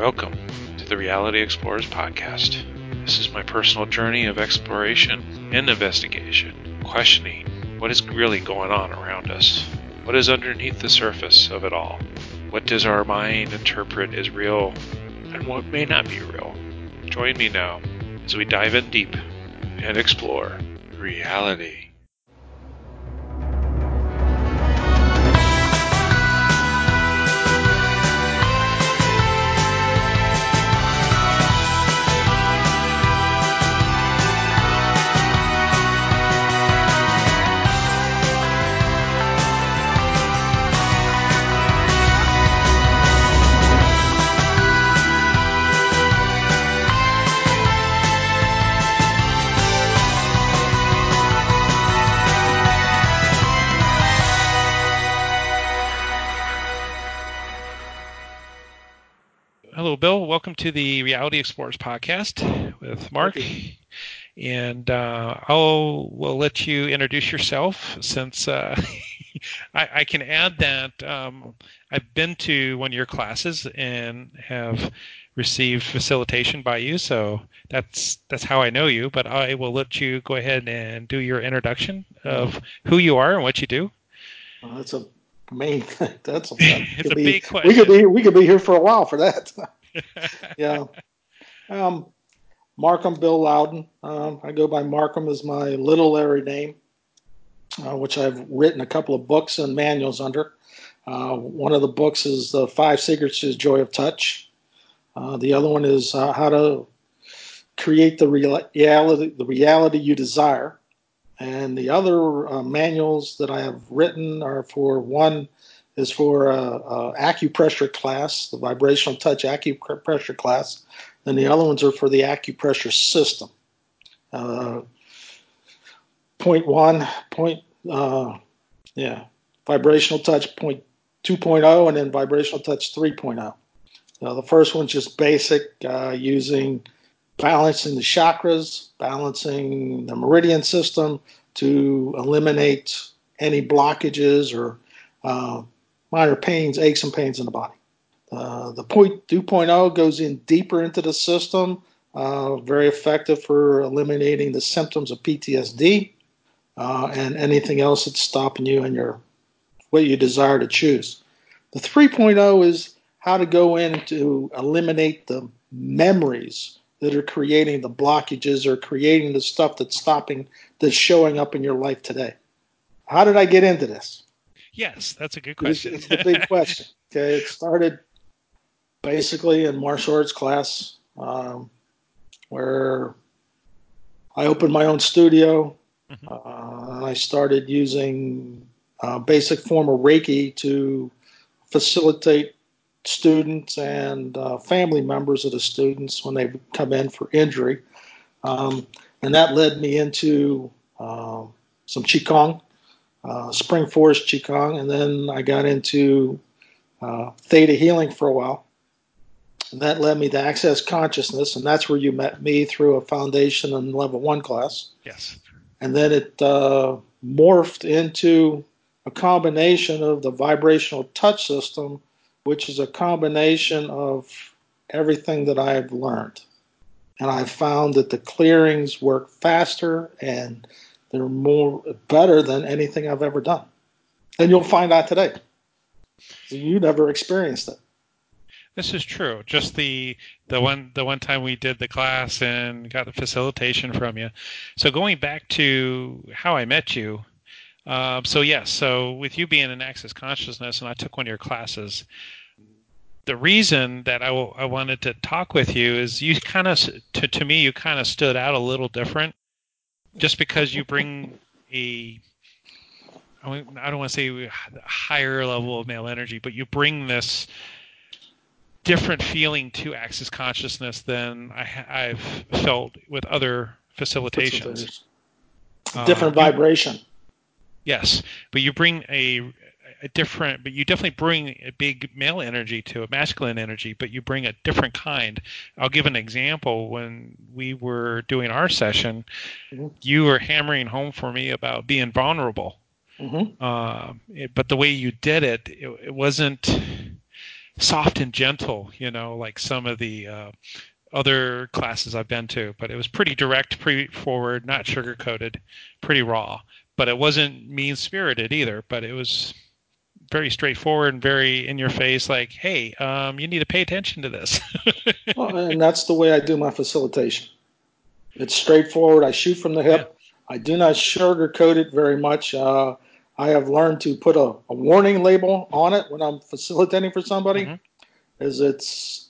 Welcome to the Reality Explorers podcast. This is my personal journey of exploration and investigation, questioning what is really going on around us. What is underneath the surface of it all? What does our mind interpret as real and what may not be real? Join me now as we dive in deep and explore reality. Welcome to the Reality Explorers podcast with Mark. And uh, I'll will let you introduce yourself since uh, I, I, can add that um, I've been to one of your classes and have received facilitation by you, so that's that's how I know you. But I will let you go ahead and do your introduction of who you are and what you do. Well, that's a main. That's a, it's a be, big question. We could be we could be here for a while for that. Yeah. Um, Markham Bill Loudon. Um, I go by Markham as my literary name, uh, which I've written a couple of books and manuals under. Uh, one of the books is the Five Secrets to Joy of Touch. Uh, the other one is uh, how to create the reality the reality you desire. And the other uh, manuals that I have written are for one is for a, acupressure class, the vibrational touch acupressure class, and the other ones are for the acupressure system. Uh, point one, point uh, yeah, vibrational touch point 2.0, and then vibrational touch 3.0. Now the first one's just basic, uh, using balancing the chakras, balancing the meridian system to eliminate any blockages or uh, minor pains, aches, and pains in the body. Uh, the point 2.0 goes in deeper into the system, uh, very effective for eliminating the symptoms of PTSD uh, and anything else that's stopping you in your what you desire to choose. The 3.0 is how to go in to eliminate the memories that are creating the blockages or creating the stuff that's stopping that's showing up in your life today. How did I get into this? Yes, that's a good question. It's, it's the big question. Okay, it started basically in martial arts class um, where I opened my own studio mm-hmm. uh, and I started using uh, basic form of Reiki to facilitate students and uh, family members of the students when they come in for injury. Um, and that led me into uh, some Qigong uh, Spring Forest Qigong, and then I got into uh, Theta Healing for a while. And that led me to Access Consciousness, and that's where you met me through a foundation and level one class. Yes. And then it uh, morphed into a combination of the vibrational touch system, which is a combination of everything that I've learned. And I found that the clearings work faster and they're more better than anything I've ever done. And you'll find out today. You never experienced it. This is true. Just the the one the one time we did the class and got the facilitation from you. So going back to how I met you. Um, so yes, so with you being in Access Consciousness, and I took one of your classes. The reason that I, w- I wanted to talk with you is you kind of to to me you kind of stood out a little different just because you bring a I don't want to say a higher level of male energy, but you bring this different feeling to Access Consciousness than I, have felt with other facilitations. Different uh, vibration. Yes, but you bring a a different, but you definitely bring a big male energy to a masculine energy, but you bring a different kind. I'll give an example. When we were doing our session, mm-hmm. you were hammering home for me about being vulnerable. Mm-hmm. Uh, it, but the way you did it, it, it wasn't soft and gentle, you know, like some of the uh, other classes I've been to. But it was pretty direct, pretty forward, not sugar coated, pretty raw. But it wasn't mean spirited either. But it was very straightforward and very in your face. Like, hey, um, you need to pay attention to this. well, and that's the way I do my facilitation. It's straightforward. I shoot from the hip. Yeah. I do not sugarcoat it very much. Uh, I have learned to put a, a, warning label on it when I'm facilitating for somebody, mm-hmm. is it's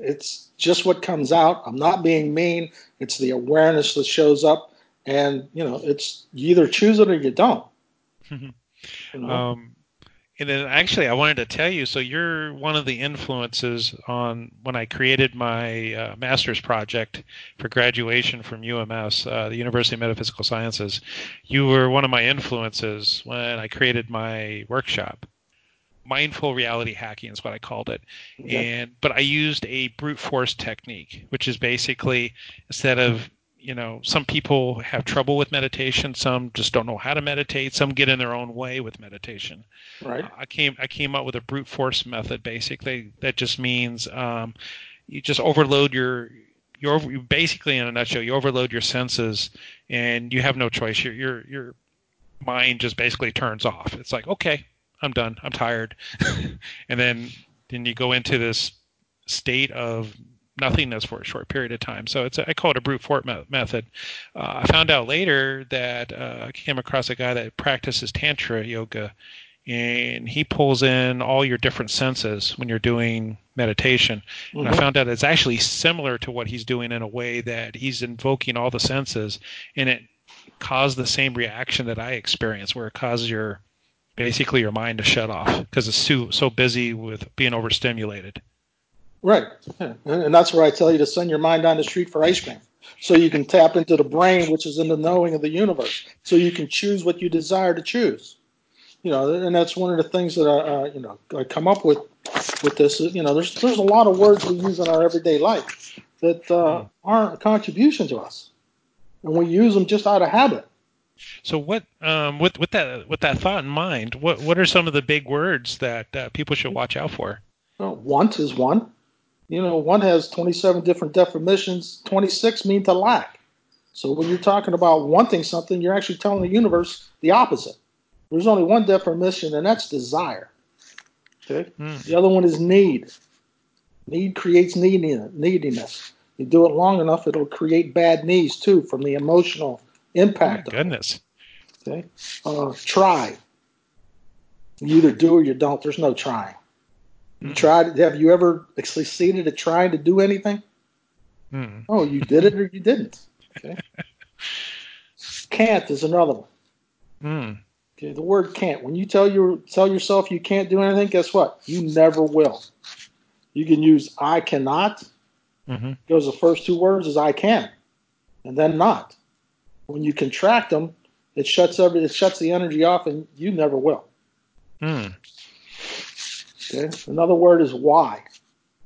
it's just what comes out. I'm not being mean. It's the awareness that shows up, and you know, it's you either choose it or you don't. you know? um, and then actually, I wanted to tell you. So you're one of the influences on when I created my uh, master's project for graduation from UMS, uh, the University of Metaphysical Sciences. You were one of my influences when I created my workshop. Mindful reality hacking is what I called it, okay. and but I used a brute force technique, which is basically instead of you know, some people have trouble with meditation. Some just don't know how to meditate. Some get in their own way with meditation. Right. Uh, I came I came up with a brute force method. Basically, that just means um, you just overload your you over, basically in a nutshell you overload your senses and you have no choice. Your your your mind just basically turns off. It's like okay, I'm done. I'm tired, and then then you go into this state of nothingness for a short period of time. So it's a, I call it a brute force method. Uh, I found out later that uh, I came across a guy that practices tantra yoga, and he pulls in all your different senses when you're doing meditation. Mm-hmm. And I mm-hmm. found out it's actually similar to what he's doing in a way that he's invoking all the senses, and it caused the same reaction that I experienced, where it causes your basically your mind to shut off because it's so so busy with being overstimulated. Right. Yeah. And that's where I tell you to send your mind down the street for ice cream. So you can tap into the brain, which is in the knowing of the universe. So you can choose what you desire to choose. You know, and that's one of the things that I, uh, you know, I come up with with this. You know, there's there's a lot of words we use in our everyday life that uh, hmm. aren't a contribution to us, and we use them just out of habit. So what, um, with with that with that thought in mind, what what are some of the big words that uh, people should watch out for? Well, want is one. You know, one has 27 different definitions, 26 mean to lack. So when you're talking about wanting something, you're actually telling the universe the opposite. There's only one definition, and that's desire. Okay. Mm. The other one is need. Need creates neediness. You do it long enough, it'll create bad needs too from the emotional impact. Oh goodness. It. Okay. Uh, try. You either do or you don't. There's no trying. You tried. Have you ever succeeded at trying to do anything? Mm. Oh, you did it or you didn't. Okay. can't is another one. Mm. Okay, the word can't. When you tell your tell yourself you can't do anything, guess what? You never will. You can use I cannot. Mm-hmm. Because the first two words is I can, and then not. When you contract them, it shuts every it shuts the energy off, and you never will. Mm. Okay. Another word is why.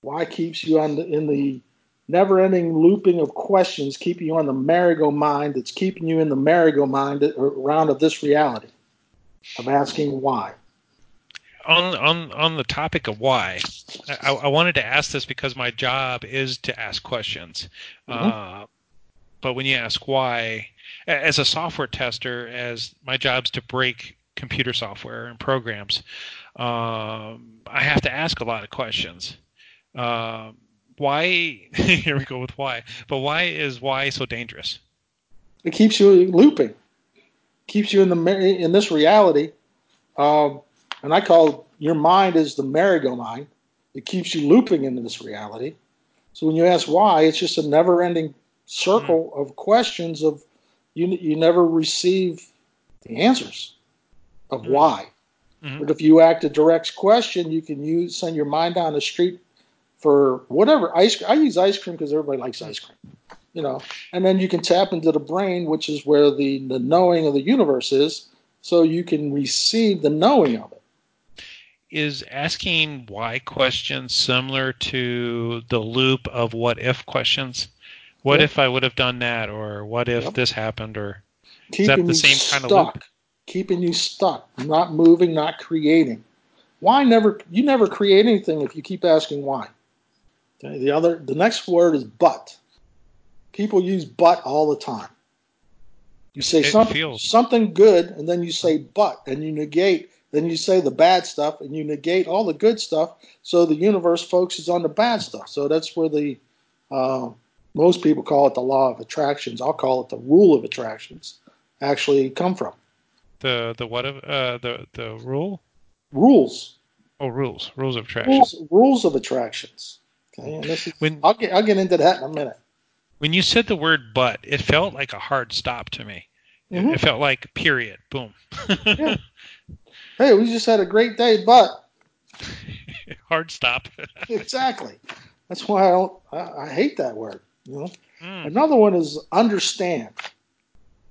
Why keeps you on the, in the never-ending looping of questions, keeping you on the merry-go-mind that's keeping you in the merry-go-mind around of this reality of asking why. On on on the topic of why, I, I wanted to ask this because my job is to ask questions. Mm-hmm. Uh, but when you ask why, as a software tester, as my job's to break computer software and programs, um, I have to ask a lot of questions. Uh, why? here we go with why. But why is why so dangerous? It keeps you looping, keeps you in the in this reality, um, and I call your mind is the merry-go-mind. It keeps you looping into this reality. So when you ask why, it's just a never-ending circle mm. of questions of you. You never receive the answers of mm. why. Mm-hmm. But if you ask a direct question, you can use send your mind down the street for whatever ice. I use ice cream because everybody likes ice cream, you know. And then you can tap into the brain, which is where the the knowing of the universe is, so you can receive the knowing of it. Is asking why questions similar to the loop of what if questions? What yep. if I would have done that, or what if yep. this happened, or Keeping is that the same kind of loop? Keeping you stuck, not moving, not creating. Why never? You never create anything if you keep asking why. Okay. The other, the next word is but. People use but all the time. You say something, something good, and then you say but, and you negate. Then you say the bad stuff, and you negate all the good stuff. So the universe focuses on the bad stuff. So that's where the uh, most people call it the law of attractions. I'll call it the rule of attractions. Actually, come from the the what of uh, the the rule rules. Oh, rules, rules of attraction. Rules, rules of attractions. Okay, is, when I'll get I'll get into that in a minute. When you said the word "but," it felt like a hard stop to me. Mm-hmm. It, it, felt like period. Boom. yeah. Hey, we just had a great day, but hard stop. exactly. That's why I don't. I, I hate that word. You know. Mm. Another one is understand.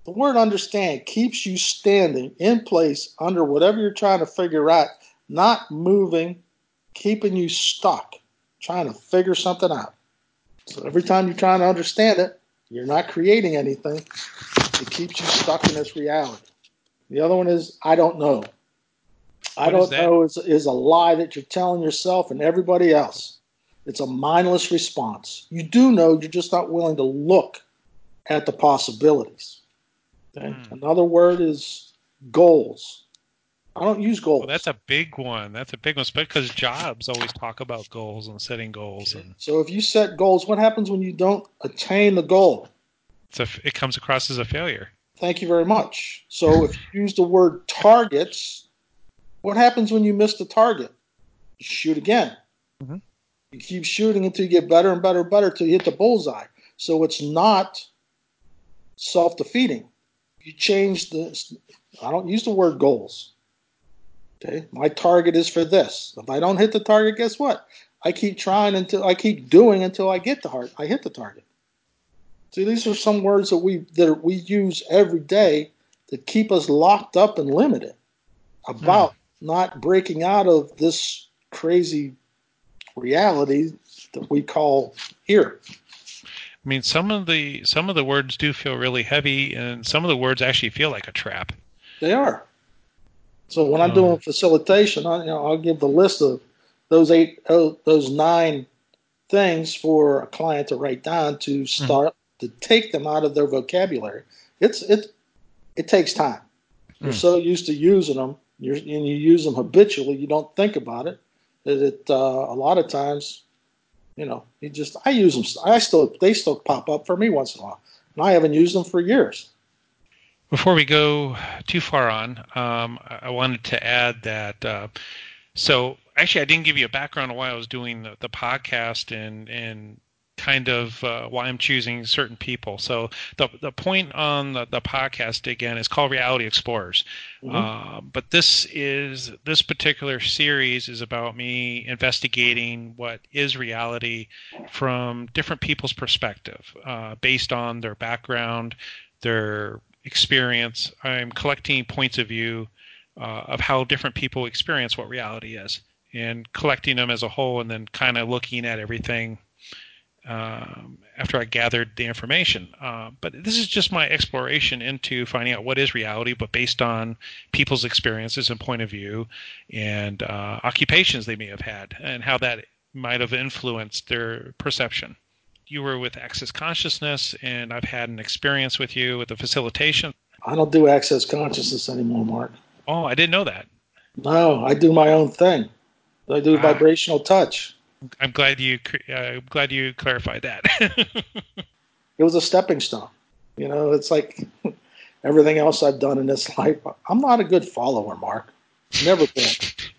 The word understand keeps you standing in place under whatever you're trying to figure out, not moving, keeping you stuck, trying to figure something out. So every time you're trying to understand it, you're not creating anything. It keeps you stuck in this reality. The other one is I don't know. I what don't is know is, is a lie that you're telling yourself and everybody else. It's a mindless response. You do know, you're just not willing to look at the possibilities. Okay? Mm. Another word is goals. I don't use goals. Well, that's a big one. That's a big one, because jobs always talk about goals and setting goals. And so, if you set goals, what happens when you don't attain the goal? A, it comes across as a failure. Thank you very much. So, if you use the word targets, what happens when you miss the target? You shoot again. Mm-hmm. You keep shooting until you get better and better and better until you hit the bullseye. So, it's not self defeating. You change the. I don't use the word goals. Okay, my target is for this. If I don't hit the target, guess what? I keep trying until I keep doing until I get the heart. I hit the target. See, these are some words that we that we use every day that keep us locked up and limited about hmm. not breaking out of this crazy reality that we call here. I mean, some of the some of the words do feel really heavy, and some of the words actually feel like a trap. They are. So when I'm doing facilitation, I, you know, I'll give the list of those eight, oh, those nine things for a client to write down to mm-hmm. start mm. to take them out of their vocabulary. It's it it takes time. Mm. You're so used to using them, you're, and you use them habitually. You don't think about it. That it uh, a lot of times, you know, you just I use them. I still they still pop up for me once in a while, and I haven't used them for years. Before we go too far on, um, I wanted to add that. Uh, so actually, I didn't give you a background on why I was doing the, the podcast and and kind of uh, why I'm choosing certain people. So the the point on the, the podcast again is called Reality Explorers. Mm-hmm. Uh, but this is this particular series is about me investigating what is reality from different people's perspective, uh, based on their background, their experience. I'm collecting points of view uh, of how different people experience what reality is, and collecting them as a whole, and then kind of looking at everything um, after I gathered the information. Uh, but this is just my exploration into finding out what is reality, but based on people's experiences and point of view, and uh, occupations they may have had, and how that might have influenced their perception you were with Access Consciousness, and I've had an experience with you with the facilitation. I don't do Access Consciousness anymore, Mark. Oh, I didn't know that. No, I do my own thing. I do ah. vibrational touch. I'm glad you. Uh, I'm glad you clarified that. it was a stepping stone. You know, it's like everything else I've done in this life. I'm not a good follower, Mark. Never been.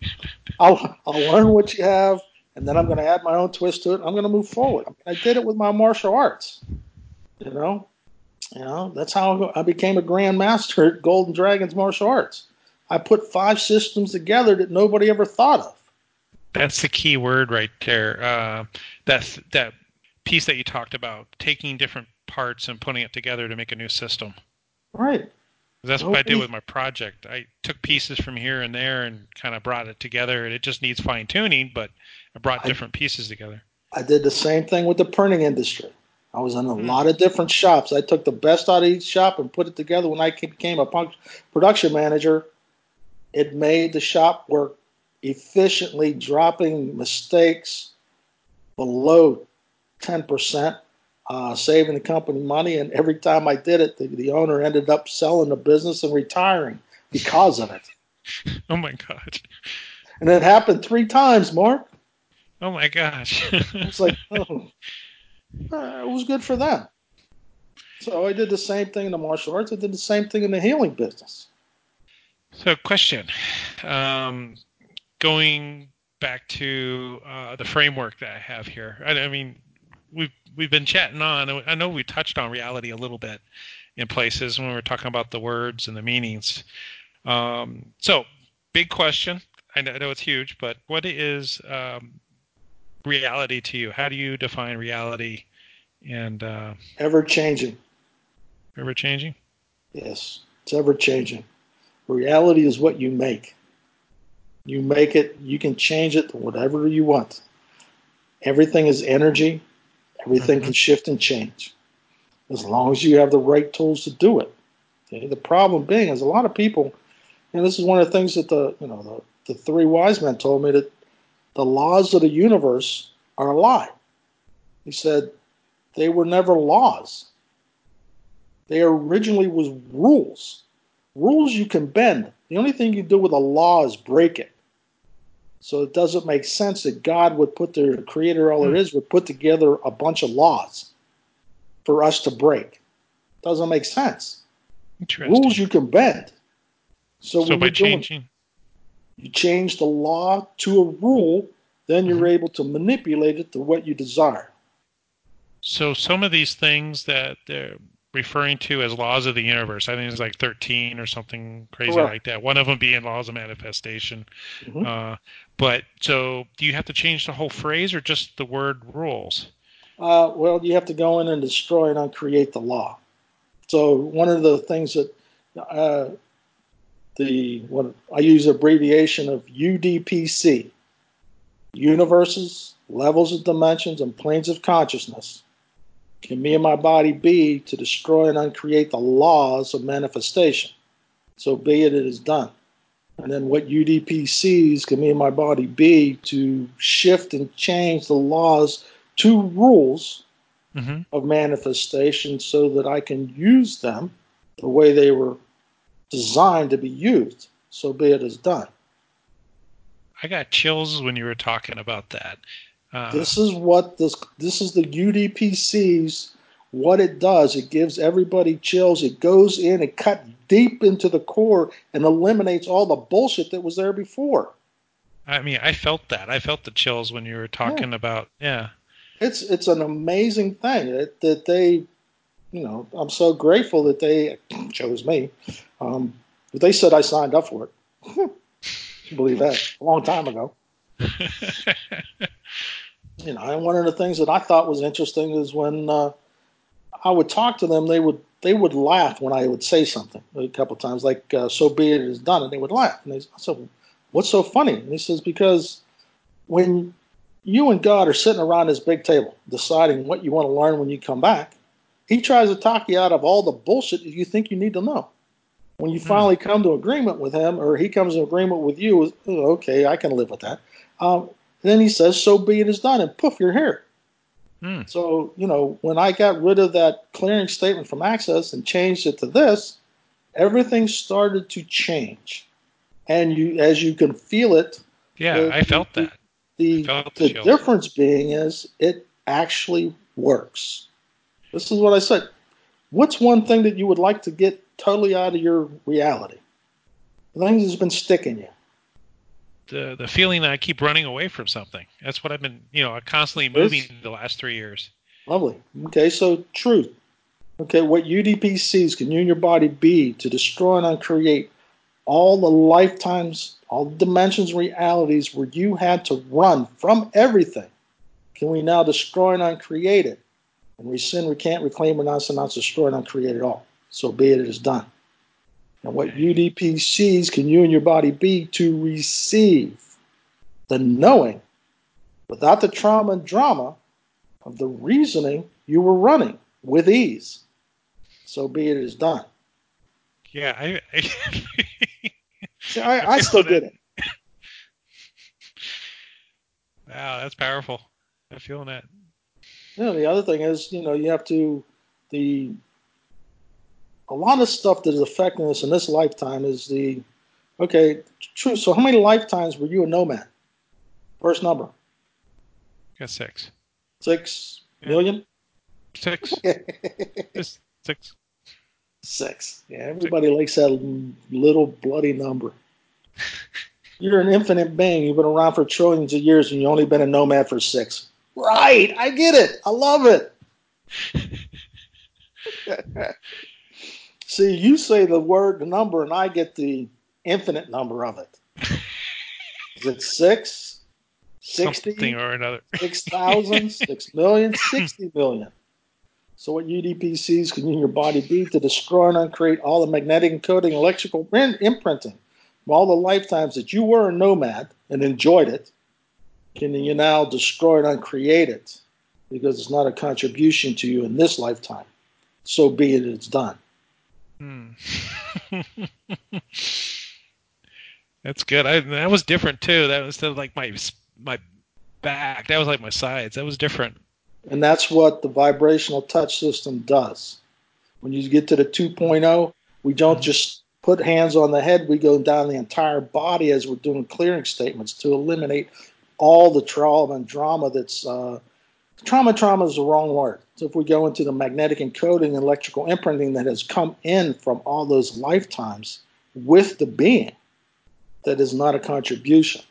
I'll I'll learn what you have and then I'm going to add my own twist to it. I'm going to move forward. I did it with my martial arts. You know, you know that's how I became a grandmaster at Golden Dragons martial arts. I put five systems together that nobody ever thought of. That's the key word right there. Uh, that that piece that you talked about, taking different parts and putting it together to make a new system. Right. That's what I did with my project. I took pieces from here and there and kind of brought it together. And it just needs fine tuning, but I brought different pieces together. I did the same thing with the printing industry. I was in a mm. lot of different shops. I took the best out of each shop and put it together. When I became a production manager, it made the shop work efficiently dropping mistakes below 10%, uh, saving the company money. And every time I did it, the, the owner ended up selling the business and retiring because of it. Oh my God. And it happened three times, Mark. Oh my gosh. it's like, oh, uh, it was good for them. So I did the same thing in the martial arts. I did the same thing in the healing business. So, question. Um, going back to uh, the framework that I have here. I, I, mean, we've we've been chatting on. I know we touched on reality a little bit in places when we were talking about the words and the meanings. Um, so, big question. I know, I know, it's huge, but what is um, reality to you? How do you define reality? And uh, ever changing. Ever changing. Yes, it's ever changing. Reality is what you make. You make it, you can change it to whatever you want. Everything is energy, everything mm-hmm. can shift and change as long as you have the right tools to do it. Okay? The problem being is a lot of people, and this is one of the things that the you know the, the three wise men told me that the laws of the universe are a lie. He said they were never laws. They originally was rules. Rules you can bend. The only thing you do with a law is break it. So it doesn't make sense that God would put the creator, all there hmm. would put together a bunch of laws for us to break. Doesn't make sense. Rules you can bend. So, so by changing, you change the law to a rule, then you're mm-hmm. able to manipulate it to what you desire. So some of these things that they're referring to as laws of the universe. I think it's like 13 or something crazy Correct. like that. One of them being laws of manifestation. Mm-hmm. Uh, but so do you have to change the whole phrase or just the word rules? Uh, well, you have to go in and destroy and uncreate the law. So one of the things that uh, the what I use abbreviation of UDPC, universes, levels of dimensions, and planes of consciousness can me and my body be to destroy and uncreate the laws of manifestation? So be it, it is done. And then what UDPCs can me and my body be to shift and change the laws to rules mm-hmm. of manifestation so that I can use them the way they were designed to be used. So be it is done. I got chills when you were talking about that. Uh, this is what this this is the UDPC's what it does. It gives everybody chills. It goes in and cut deep into the core and eliminates all the bullshit that was there before. I mean, I felt that. I felt the chills when you were talking yeah. about yeah. It's it's an amazing thing that, that they, you know, I'm so grateful that they chose me. Um, but they said I signed up for it. believe that a long time ago. you know, and one of the things that I thought was interesting is when uh, I would talk to them, they would they would laugh when I would say something a couple of times, like uh, "So be it is done," and they would laugh. And they said, "What's so funny?" And he says, "Because when you and God are sitting around this big table deciding what you want to learn when you come back, He tries to talk you out of all the bullshit that you think you need to know." When you hmm. finally come to agreement with him, or he comes to agreement with you, okay, I can live with that. Um, and then he says, "So be it is done," and poof, you're here. Hmm. So you know, when I got rid of that clearing statement from Access and changed it to this, everything started to change, and you, as you can feel it. Yeah, the, I felt that. The, felt the, the difference being is it actually works. This is what I said. What's one thing that you would like to get totally out of your reality? The thing that's been sticking you the the feeling that I keep running away from something. That's what I've been, you know, constantly moving the last three years. Lovely. Okay, so truth. Okay, what UDPCs can you and your body be to destroy and uncreate all the lifetimes, all the dimensions, realities where you had to run from everything? Can we now destroy and uncreate it? And rescind, recant, reclaim, renounce, announce, destroy, and uncreate it all. So be it, it is done. And what UDPCs can you and your body be to receive the knowing without the trauma and drama of the reasoning you were running with ease. So be it is done. Yeah, I, I, See, I, I still get it. Wow, that's powerful. I'm feeling that. You know, the other thing is, you know, you have to the a lot of stuff that is affecting us in this lifetime is the okay, true. So how many lifetimes were you a nomad? First number. Got six. Six yeah. million? Six. Six. Six. Yeah, everybody six. likes that little bloody number. You're an infinite being. You've been around for trillions of years, and you've only been a nomad for six. Right. I get it. I love it. See, you say the word, the number, and I get the infinite number of it. Is it six? 60? Something or another. 6,000, 6 million, 60 million. So what UDPCs can your body be to destroy and uncreate all the magnetic encoding, electrical imprinting from all the lifetimes that you were a nomad and enjoyed it? Can you now destroy and uncreate it because it's not a contribution to you in this lifetime? So be it, it's done. Hmm. That's good. I, that was different too. That was like my my back. That was like my sides. That was different. And that's what the vibrational touch system does. When you get to the 2.0, we don't mm-hmm. just put hands on the head. We go down the entire body as we're doing clearing statements to eliminate all the trauma and drama that's uh, trauma. Trauma is the wrong word. So if we go into the magnetic encoding and electrical imprinting that has come in from all those lifetimes with the being, that is not a contribution.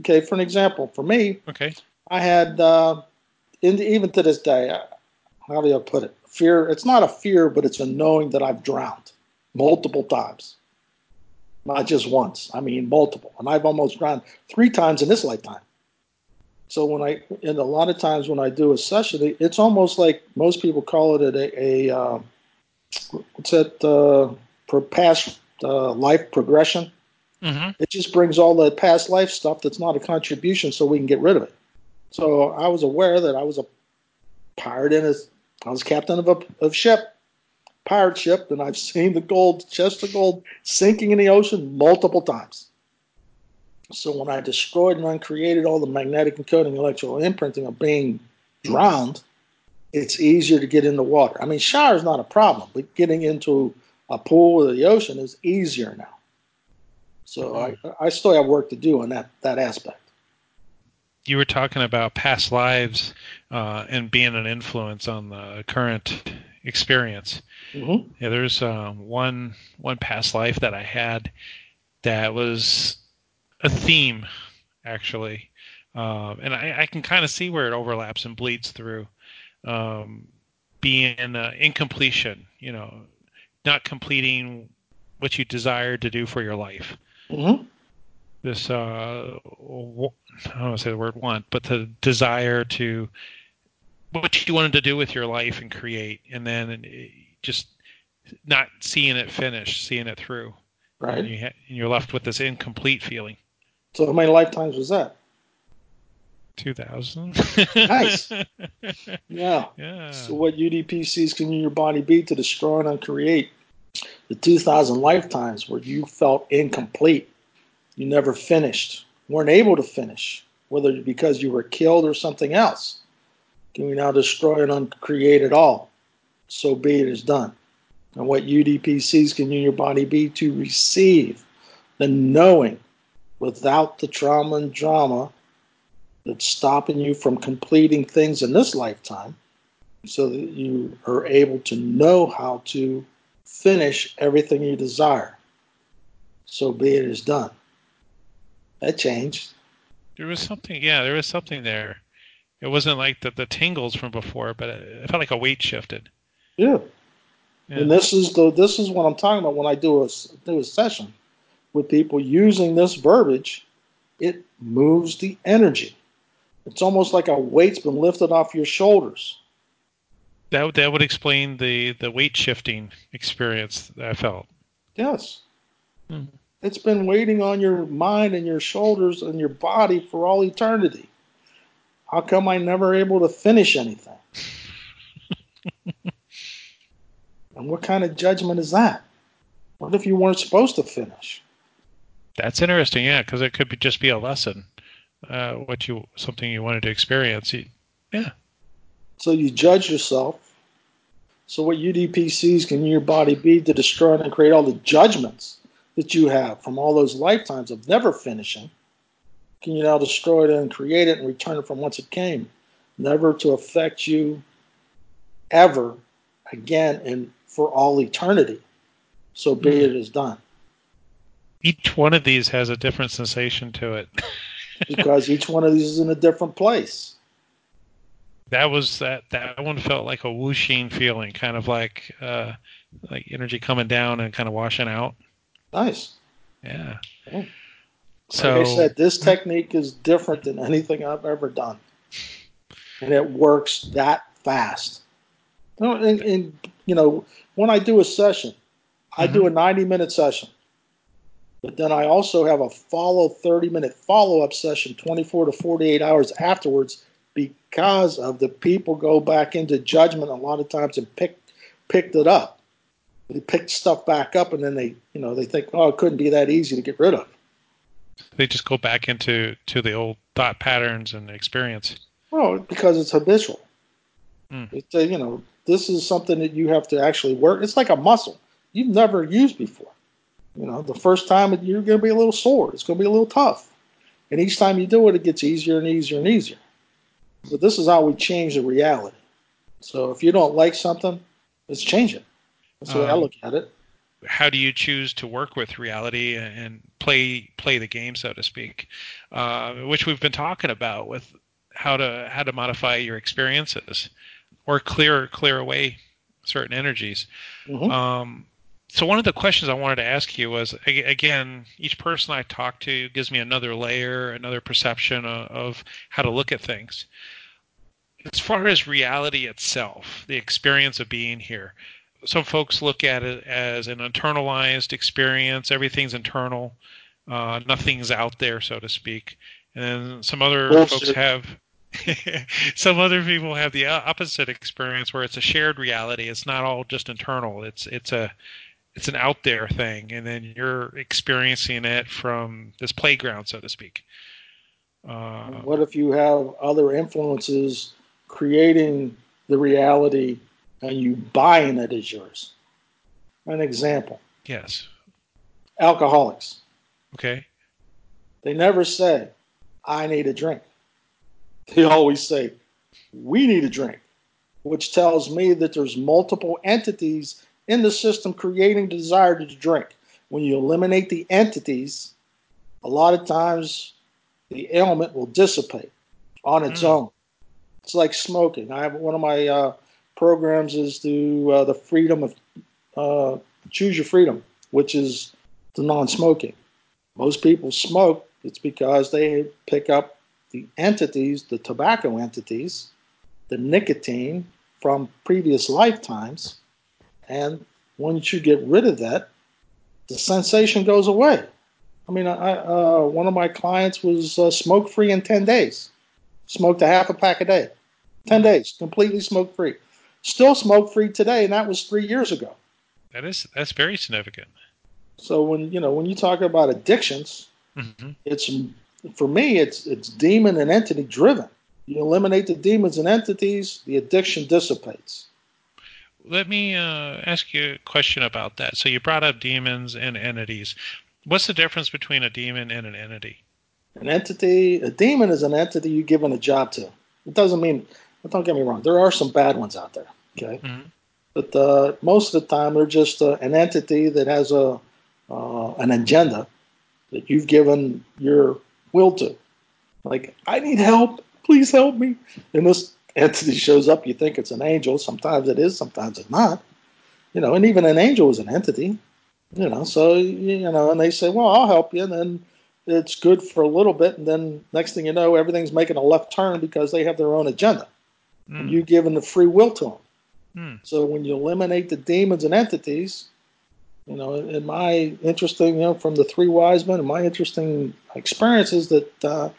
Okay, for an example, for me, okay, I had uh, in, even to this day, uh, how do I put it? Fear. It's not a fear, but it's a knowing that I've drowned multiple times, not just once. I mean multiple, and I've almost drowned three times in this lifetime. So when I, and a lot of times when I do a session, it's almost like most people call it a, a uh, what's that? Uh, past uh, life progression. Mm-hmm. It just brings all the past life stuff that's not a contribution, so we can get rid of it. So I was aware that I was a pirate in a, I was captain of a of ship, pirate ship, and I've seen the gold chest of gold sinking in the ocean multiple times. So when I destroyed and uncreated all the magnetic encoding, electrical imprinting of being drowned, it's easier to get in the water. I mean, shower is not a problem, but getting into a pool or the ocean is easier now. So I, I still have work to do on that that aspect. You were talking about past lives uh, and being an influence on the current experience. Mm-hmm. Yeah, there's um, one one past life that I had that was a theme, actually, um, and I, I can kind of see where it overlaps and bleeds through. Um, being uh, incompletion, you know, not completing what you desired to do for your life. Mm-hmm. This, uh, I don't want to say the word want, but the desire to what you wanted to do with your life and create, and then just not seeing it finish, seeing it through. Right. And, you ha- you're left with this incomplete feeling. So how many lifetimes was that? 2000. nice. Yeah. Yeah. So what UDPCs can your body be to destroy and uncreate? the 2,000 lifetimes where you felt incomplete. You never finished, weren't able to finish, whether because you were killed or something else. Can we now destroy and uncreate it all? So be it is done. And what UDPCs can you your body be to receive the knowing without the trauma and drama that's stopping you from completing things in this lifetime so that you are able to know how to finish everything you desire. So be it is done. That changed. There was something, yeah, there was something there. It wasn't like the, the tingles from before, but it, felt like a weight shifted. Yeah. yeah. And this is the this is what I'm talking about when I do a do a session with people using this verbiage. It moves the energy. It's almost like a weight's been lifted off your shoulders that that would explain the the weight shifting experience I felt. Yes. Mm-hmm. It's been waiting on your mind and your shoulders and your body for all eternity. How come I never able to finish anything? and what kind of judgment is that? What if you weren't supposed to finish? That's interesting, yeah, because it could be, just be a lesson. uh, what you something you wanted to experience. Yeah. So you judge yourself. So what UDPCs can your body be to destroy and create all the judgments that you have from all those lifetimes of never finishing? Can you now destroy it and create it and return it from whence it came, never to affect you ever again and for all eternity? So be mm. it is done. Each one of these has a different sensation to it. because each one of these is in a different place that was that that one felt like a whooshing feeling, kind of like uh, like energy coming down and kind of washing out. Nice. Yeah. Cool. So like I said, this technique is different than anything I've ever done, and it works that fast. And, and you know, when I do a session, I mm-hmm. do a ninety-minute session, but then I also have a follow thirty-minute follow-up session, twenty-four to forty-eight hours afterwards because of the people go back into judgment a lot of times and pick picked it up. They picked stuff back up and then they you know they think oh it couldn't be that easy to get rid of. They just go back into to the old thought patterns and experience. Well, because it's habitual. Mm. It's a, you know this is something that you have to actually work. It's like a muscle you've never used before. You know, the first time you're going to be a little sore. It's going to be a little tough. And each time you do it, it gets easier and easier and easier. But this is how we change the reality. So if you don't like something, let's change it. That's the um, way I um, look at it. How do you choose to work with reality and play play the game, so to speak, uh, which we've been talking about with how to how to modify your experiences or clear clear away certain energies. Mm-hmm. Um, so one of the questions I wanted to ask you was again, each person I talk to gives me another layer, another perception of, of, how to look at things. As far as reality itself, the experience of being here, some folks look at it as an internalized experience. Everything's internal, uh, nothing's out there, so to speak. And some other Bullshit. folks have some other people have the opposite experience where it's a shared reality. It's not all just internal. It's it's a it's an out there thing, and then you're experiencing it from this playground, so to speak. Uh, what if you have other influences creating the reality and you buying it as yours? An example. Yes. Alcoholics. Okay. They never say, I need a drink. They always say, we need a drink, which tells me that there's multiple entities in the system creating the desire to drink. When you eliminate the entities, a lot of times the ailment will dissipate on its mm. own. It's like smoking. I have one of my uh, programs is to uh, the freedom of uh, choose your freedom, which is the non-smoking. Most people smoke. It's because they pick up the entities, the tobacco entities, the nicotine from previous lifetimes, and once you get rid of that, the sensation goes away. I mean, I, uh, one of my clients was uh, smoke free in 10 days, smoked a half a pack a day. 10 days, completely smoke free. Still smoke free today, and that was three years ago. That is that's very significant. So when you know when you talk about addictions, mm-hmm. it's for me it's it's demon and entity driven. You eliminate the demons and entities, the addiction dissipates let me uh, ask you a question about that. So you brought up demons and entities. What's the difference between a demon and an entity? An entity, a demon is an entity you're given a job to. It doesn't mean, don't get me wrong, there are some bad ones out there, okay? Mm-hmm. But uh, most of the time, they're just uh, an entity that has a uh, an agenda that you've given your will to. Like, I need help. Please help me. And this entity shows up, you think it's an angel. Sometimes it is, sometimes it's not. You know, and even an angel is an entity. You know, so you know, and they say, "Well, I'll help you," and then it's good for a little bit, and then next thing you know, everything's making a left turn because they have their own agenda, mm. and you've given the free will to them. Mm. So when you eliminate the demons and entities, you know, in my interesting, you know, from the three wise men, and my interesting experience is that uh,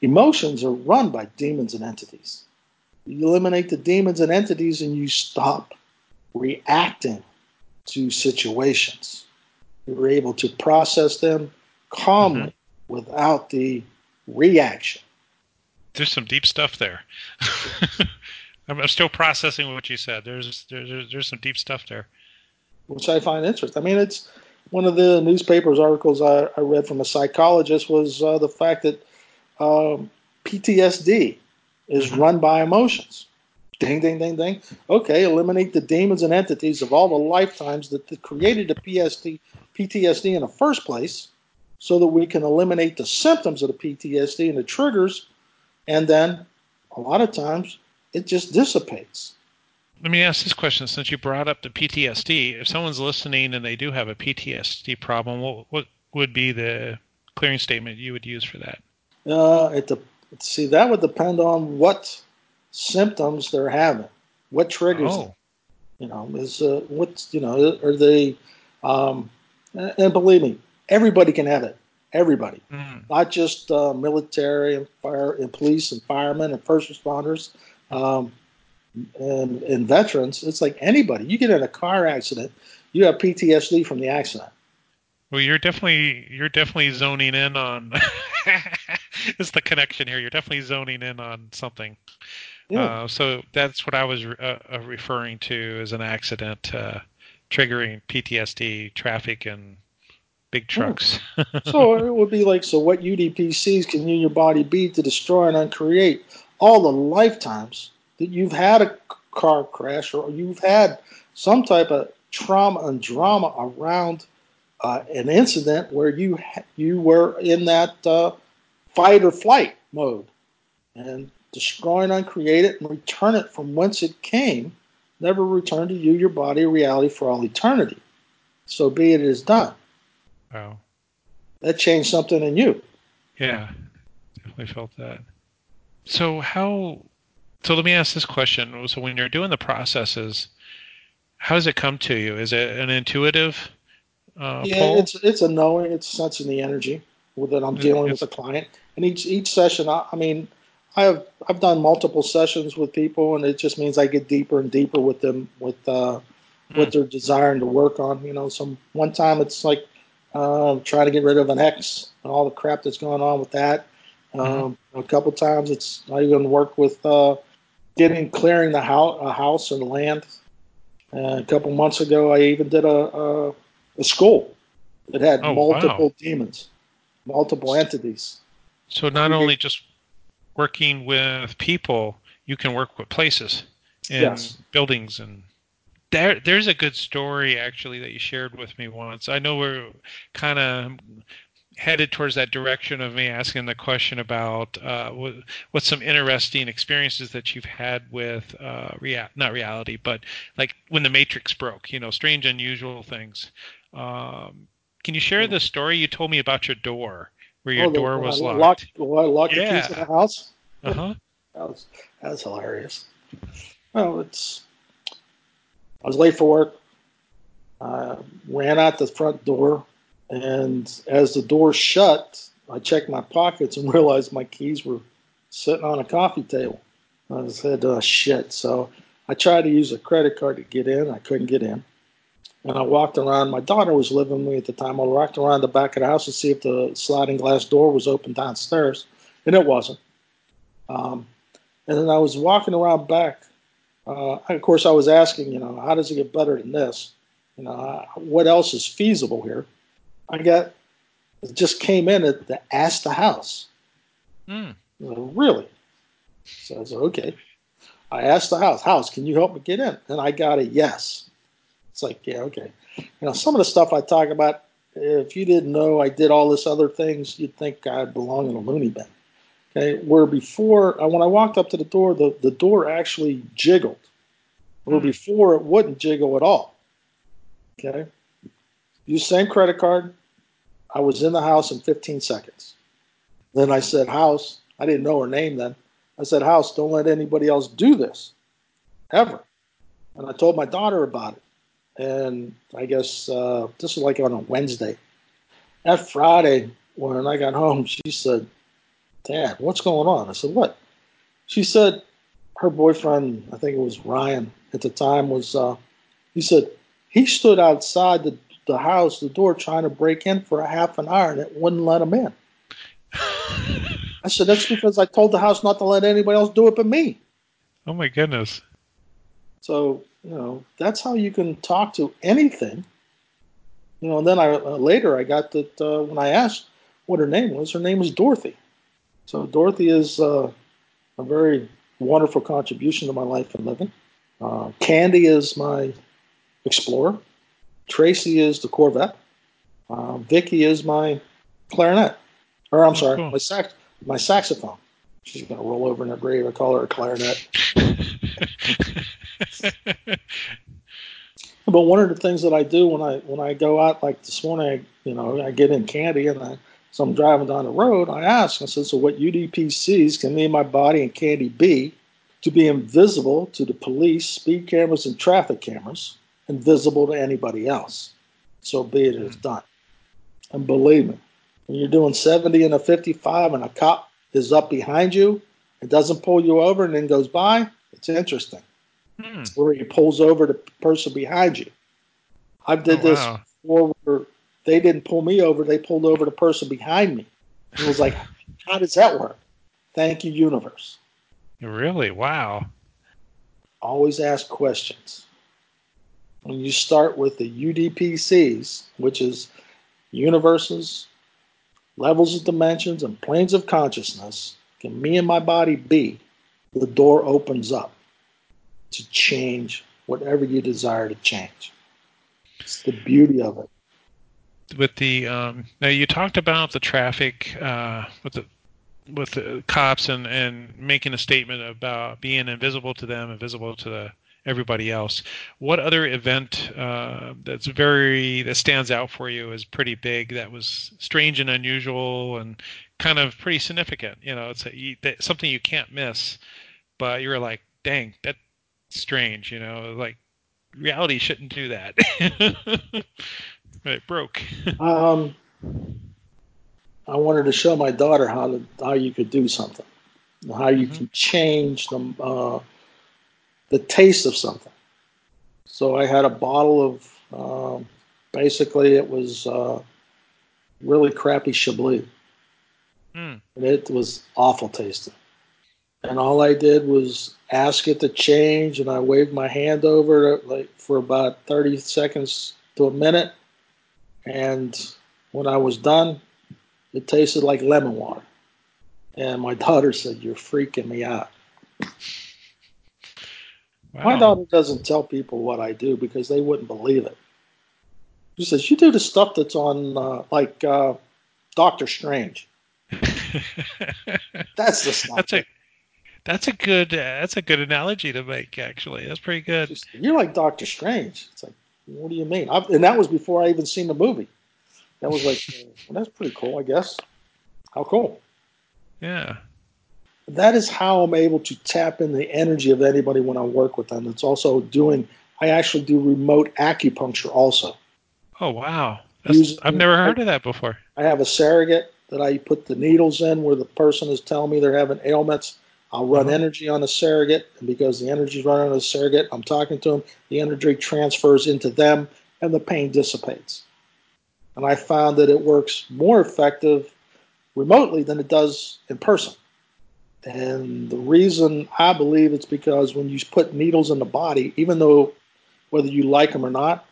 emotions are run by demons and entities. You eliminate the demons and entities and you stop reacting to situations. You're able to process them calmly mm-hmm. without the reaction. There's some deep stuff there. I'm still processing what you said. There's, there's there's some deep stuff there, which I find interesting. I mean, it's one of the newspapers articles I, I read from a psychologist was uh, the fact that um, PTSD is run by emotions. Ding, ding, ding, ding. Okay, eliminate the demons and entities of all the lifetimes that created the PTSD in the first place, so that we can eliminate the symptoms of the PTSD and the triggers, and then a lot of times it just dissipates. Let me ask this question since you brought up the PTSD. If someone's listening and they do have a PTSD problem, what, what would be the clearing statement you would use for that? Uh, it de- see, that would depend on what symptoms they're having, what triggers oh. them. You know, is uh, what's you know, are they? Um, and believe me, everybody can have it. Everybody, mm. not just uh, military and fire and police and firemen and first responders um, and, and veterans. It's like anybody. You get in a car accident, you have PTSD from the accident. Well, you're definitely you're definitely zoning in on. it's the connection here. You're definitely zoning in on something. Yeah. Uh, so that's what I was uh, uh, referring to as an accident uh, triggering PTSD, traffic, and big trucks. so it would be like, so what UDPCs can you and your body be to destroy and uncreate all the lifetimes that you've had a car crash or you've had some type of trauma and drama around uh, an incident where you you were in that uh, fight or flight mode and destroy and uncreate it and return it from whence it came never return to you your body reality for all eternity so be it is done wow that changed something in you yeah definitely felt that so how? So let me ask this question. So when you're doing the processes, how does it come to you? Is it an intuitive? Uh, yeah, pull? it's it's a knowing. It's sensing the energy that I'm dealing it's, with a client, and each each session, I, I mean, I've I've done multiple sessions with people, and it just means I get deeper and deeper with them with uh, what they're desiring to work on. You know, some one time it's like uh, trying to get rid of an ex and all the crap that's going on with that. Mm-hmm. Um, a couple times it's I even worked with uh, getting clearing the house, a house and land. Uh, a couple months ago, I even did a a, a school that had oh, multiple wow. demons, multiple entities. So not only just working with people, you can work with places and yes. buildings and there there's a good story actually that you shared with me once. I know we're kind of headed towards that direction of me asking the question about uh, what, what's some interesting experiences that you've had with uh, rea- not reality, but like when the Matrix broke. You know, strange, unusual things. Um, can you share the story you told me about your door, where your oh, the, door was locked? Locked, locked yeah. the keys in the house. Uh huh. that was that was hilarious. Oh, it's. I was late for work. I ran out the front door and as the door shut, I checked my pockets and realized my keys were sitting on a coffee table. I said, oh, shit. So I tried to use a credit card to get in. I couldn't get in. And I walked around. My daughter was living with me at the time. I walked around the back of the house to see if the sliding glass door was open downstairs, and it wasn't. Um, and then I was walking around back. Uh, of course, I was asking, you know, how does it get better than this? You know, what else is feasible here? I got just came in at the ask the house. Mm. really? So I said, okay. I asked the house, house, can you help me get in? And I got a yes. It's like, yeah, okay. You know, some of the stuff I talk about, if you didn't know I did all this other things, you'd think I belong in a loony bin. Okay, where before, when I walked up to the door, the, the door actually jiggled. Where mm. before it wouldn't jiggle at all. Okay, use same credit card, I was in the house in 15 seconds. Then I said, House, I didn't know her name then. I said, House, don't let anybody else do this, ever. And I told my daughter about it. And I guess uh, this was like on a Wednesday. That Friday, when I got home, she said, Dad, what's going on? I said, What? She said, her boyfriend, I think it was Ryan at the time, was, uh, he said, he stood outside the the house, the door, trying to break in for a half an hour, and it wouldn't let him in. I I said, that's because I told the house not to let anybody else do it but me. Oh my goodness. So, you know, that's how you can talk to anything. You know, and then I uh, later I got that uh, when I asked what her name was, her name is Dorothy. So Dorothy is uh, a very wonderful contribution to my life and living. Uh, Candy is my Explorer. Tracy is the Corvette. Uh, Vicky is my clarinet. Or I'm oh, sorry, cool. my sax, my saxophone. She's gonna roll over in her grave. I call her a clarinet. but one of the things that I do when I when I go out, like this morning, I, you know, I get in candy and I so I'm driving down the road. I ask, I said, so what UDPCs can me and my body and candy be to be invisible to the police, speed cameras, and traffic cameras, invisible to anybody else? So be it is hmm. done. And believe me, when you're doing 70 and a 55 and a cop is up behind you, and doesn't pull you over and then goes by, it's interesting. Hmm. Where he pulls over the person behind you. I did oh, this wow. before where they didn't pull me over, they pulled over the person behind me. It was like, how does that work? Thank you, universe. Really? Wow. Always ask questions. When you start with the UDPCs, which is universes, levels of dimensions, and planes of consciousness, can me and my body be, the door opens up to change whatever you desire to change. It's the beauty of it. With the um, now, you talked about the traffic uh, with the with the cops and and making a statement about being invisible to them, invisible to the everybody else. What other event uh, that's very that stands out for you is pretty big? That was strange and unusual and kind of pretty significant. You know, it's a, something you can't miss. But you're like, dang, that's strange. You know, like reality shouldn't do that. but it broke. um, I wanted to show my daughter how to, how you could do something, how you mm-hmm. can change the uh, the taste of something. So I had a bottle of, uh, basically it was uh, really crappy Chablis. Mm. And it was awful tasting. And all I did was ask it to change, and I waved my hand over it like for about 30 seconds to a minute. And when I was done, it tasted like lemon water. And my daughter said, You're freaking me out. Wow. My daughter doesn't tell people what I do because they wouldn't believe it. She says, "You do the stuff that's on uh, like uh, Doctor Strange." that's the stuff. That's a that's a good uh, that's a good analogy to make. Actually, that's pretty good. You're like Doctor Strange. It's like, what do you mean? I've, and that was before I even seen the movie. That was like, well, that's pretty cool, I guess. How cool? Yeah that is how I'm able to tap in the energy of anybody when I work with them. It's also doing, I actually do remote acupuncture also. Oh, wow. Using, I've never heard I, of that before. I have a surrogate that I put the needles in where the person is telling me they're having ailments. I'll run uh-huh. energy on a surrogate, and because the energy is running on the surrogate, I'm talking to them, the energy transfers into them, and the pain dissipates. And I found that it works more effective remotely than it does in person. And the reason I believe it's because when you put needles in the body, even though whether you like them or not,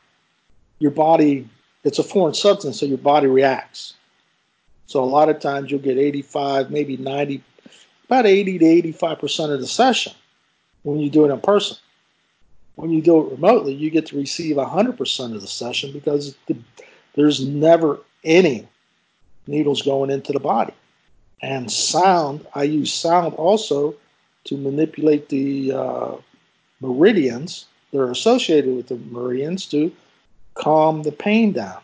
your body, it's a foreign substance, so your body reacts. So a lot of times you'll get 85, maybe 90, about 80 to 85% of the session when you do it in person. When you do it remotely, you get to receive 100% of the session because the, there's never any needles going into the body and sound. I use sound also to manipulate the uh, meridians that are associated with the meridians to calm the pain down.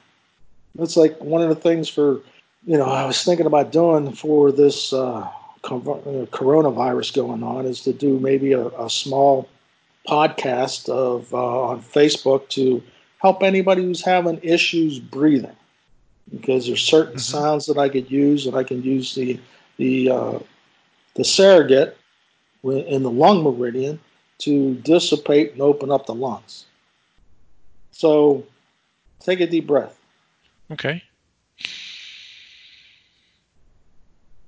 That's like one of the things for, you know, I was thinking about doing for this uh, coronavirus going on is to do maybe a, a small podcast of uh, on Facebook to help anybody who's having issues breathing because there's certain mm-hmm. sounds that I could use, and I can use the the uh, the surrogate in the lung meridian to dissipate and open up the lungs. So, take a deep breath. Okay.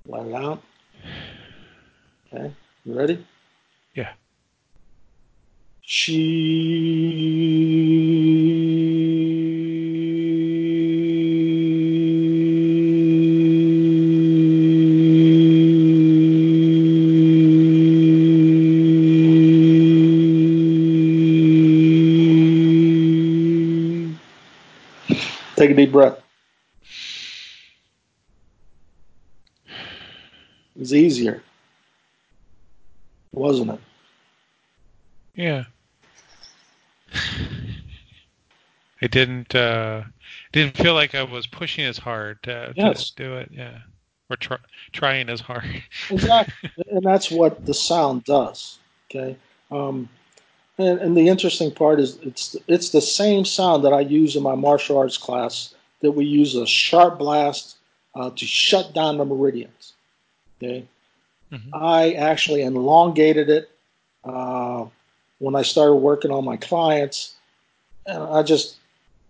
Let it out. Okay, you ready? Yeah. She. Take a deep breath. It's easier, wasn't it? Yeah. I didn't uh, didn't feel like I was pushing as hard to, Yes. to do it. Yeah. Or try, trying as hard. Exactly, and that's what the sound does. Okay, um, and, and the interesting part is it's it's the same sound that I use in my martial arts class that we use a sharp blast uh, to shut down the meridians. Okay, Mhm. I actually elongated it uh, when I started working on my clients. And I just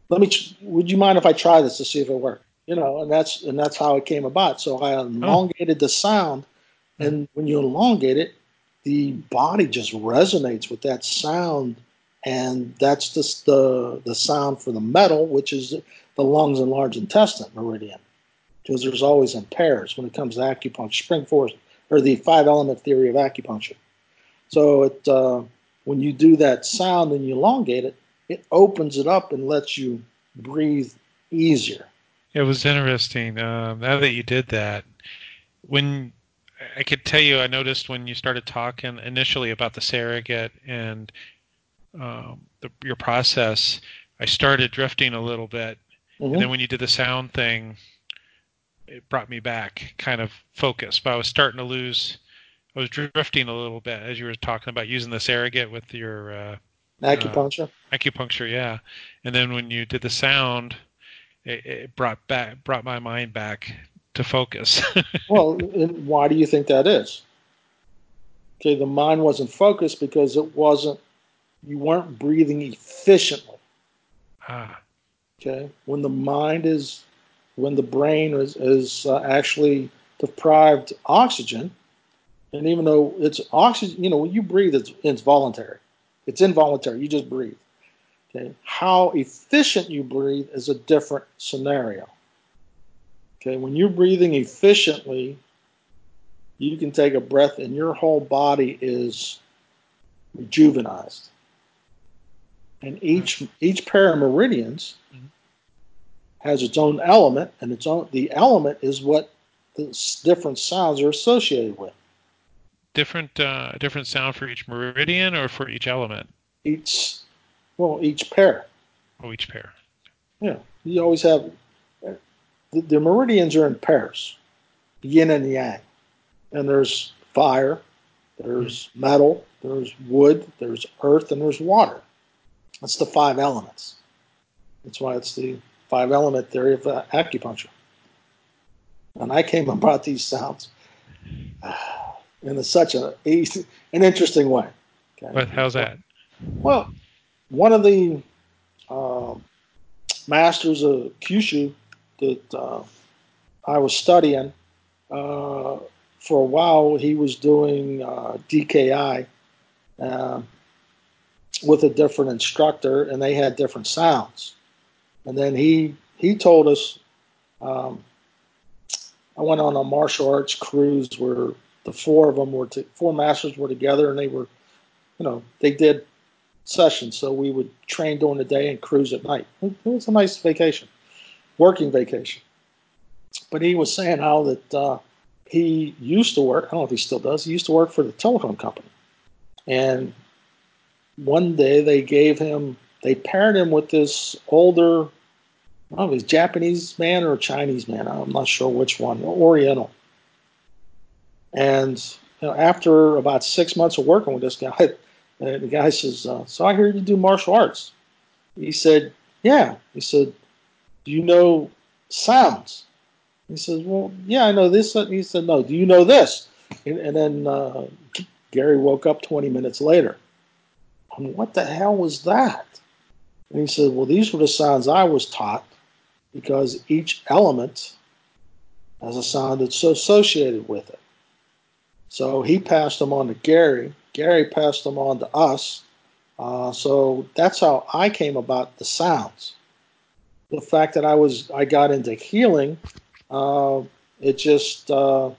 let me. Would you mind if I try this to see if it worked? You know, and that's and that's how it came about. So I elongated the sound, and when you elongate it, the body just resonates with that sound, and that's just the the sound for the metal, which is the lungs and large intestine meridian, because there's always in pairs when it comes to acupuncture, spring force, or the five element theory of acupuncture. So it uh, when you do that sound and you elongate it, it opens it up and lets you breathe easier. It was interesting. Um, now that you did that, when I could tell you, I noticed when you started talking initially about the surrogate and um, the, your process, I started drifting a little bit, Mhm. and then when you did the sound thing, it brought me back, kind of focus. But I was starting to lose. I was drifting a little bit as you were talking about using the surrogate with your uh, Acupuncture. acupuncture, yeah. And then when you did the sound, it, it brought back brought my mind back to focus. Well, and why do you think that is? Okay, the mind wasn't focused because it wasn't, you weren't breathing efficiently. ah, Okay, when the mind is, when the brain is, is uh, actually deprived oxygen, and even though it's oxygen, you know, when you breathe, it's, it's voluntary, it's involuntary, you just breathe. Okay, how efficient you breathe is a different scenario. Okay, when you're breathing efficiently, you can take a breath and your whole body is rejuvenized. And each each pair of meridians Mhm. Has its own element, and its own the element is what the different sounds are associated with. different uh, different sound for each meridian or for each element? Each well, each pair. Oh, each pair. Yeah, you always have the, the meridians are in pairs, yin and yang, and there's fire, there's metal, there's wood, there's earth, and there's water. That's the five elements. That's why it's the five element theory of uh, acupuncture. And I came about these sounds in such a easy, an interesting way. Okay? But how's that? Well, one of the uh, masters of Kyushu that uh, I was studying uh, for a while, he was doing uh, DKI uh, with a different instructor, and they had different sounds. And then he he told us. Um, I went on a martial arts cruise where the four of them were to, four masters were together, and they were, you know, they did sessions. So we would train during the day and cruise at night. It was a nice vacation, working vacation. But he was saying how that uh, he used to work. I don't know if he still does. He used to work for the telephone company, and one day they gave him, they paired him with this older, I don't know he's Japanese man or Chinese man. I'm not sure which one, Oriental. And you know, after about six months of working with this guy, the guy says, uh, "So I hear you do martial arts." He said, "Yeah." He said, "Do you know sounds?" He says, "Well, yeah, I know this." He said, "No, do you know this?" And, and then uh, Gary woke up 20 minutes later. And what the hell was that? And he said, Well, these were the sounds I was taught because each element has a sound that's associated with it. So he passed them on to Gary. Gary passed them on to us. Uh, so that's how I came about the sounds. The fact that I was I got into healing, uh, it just uh,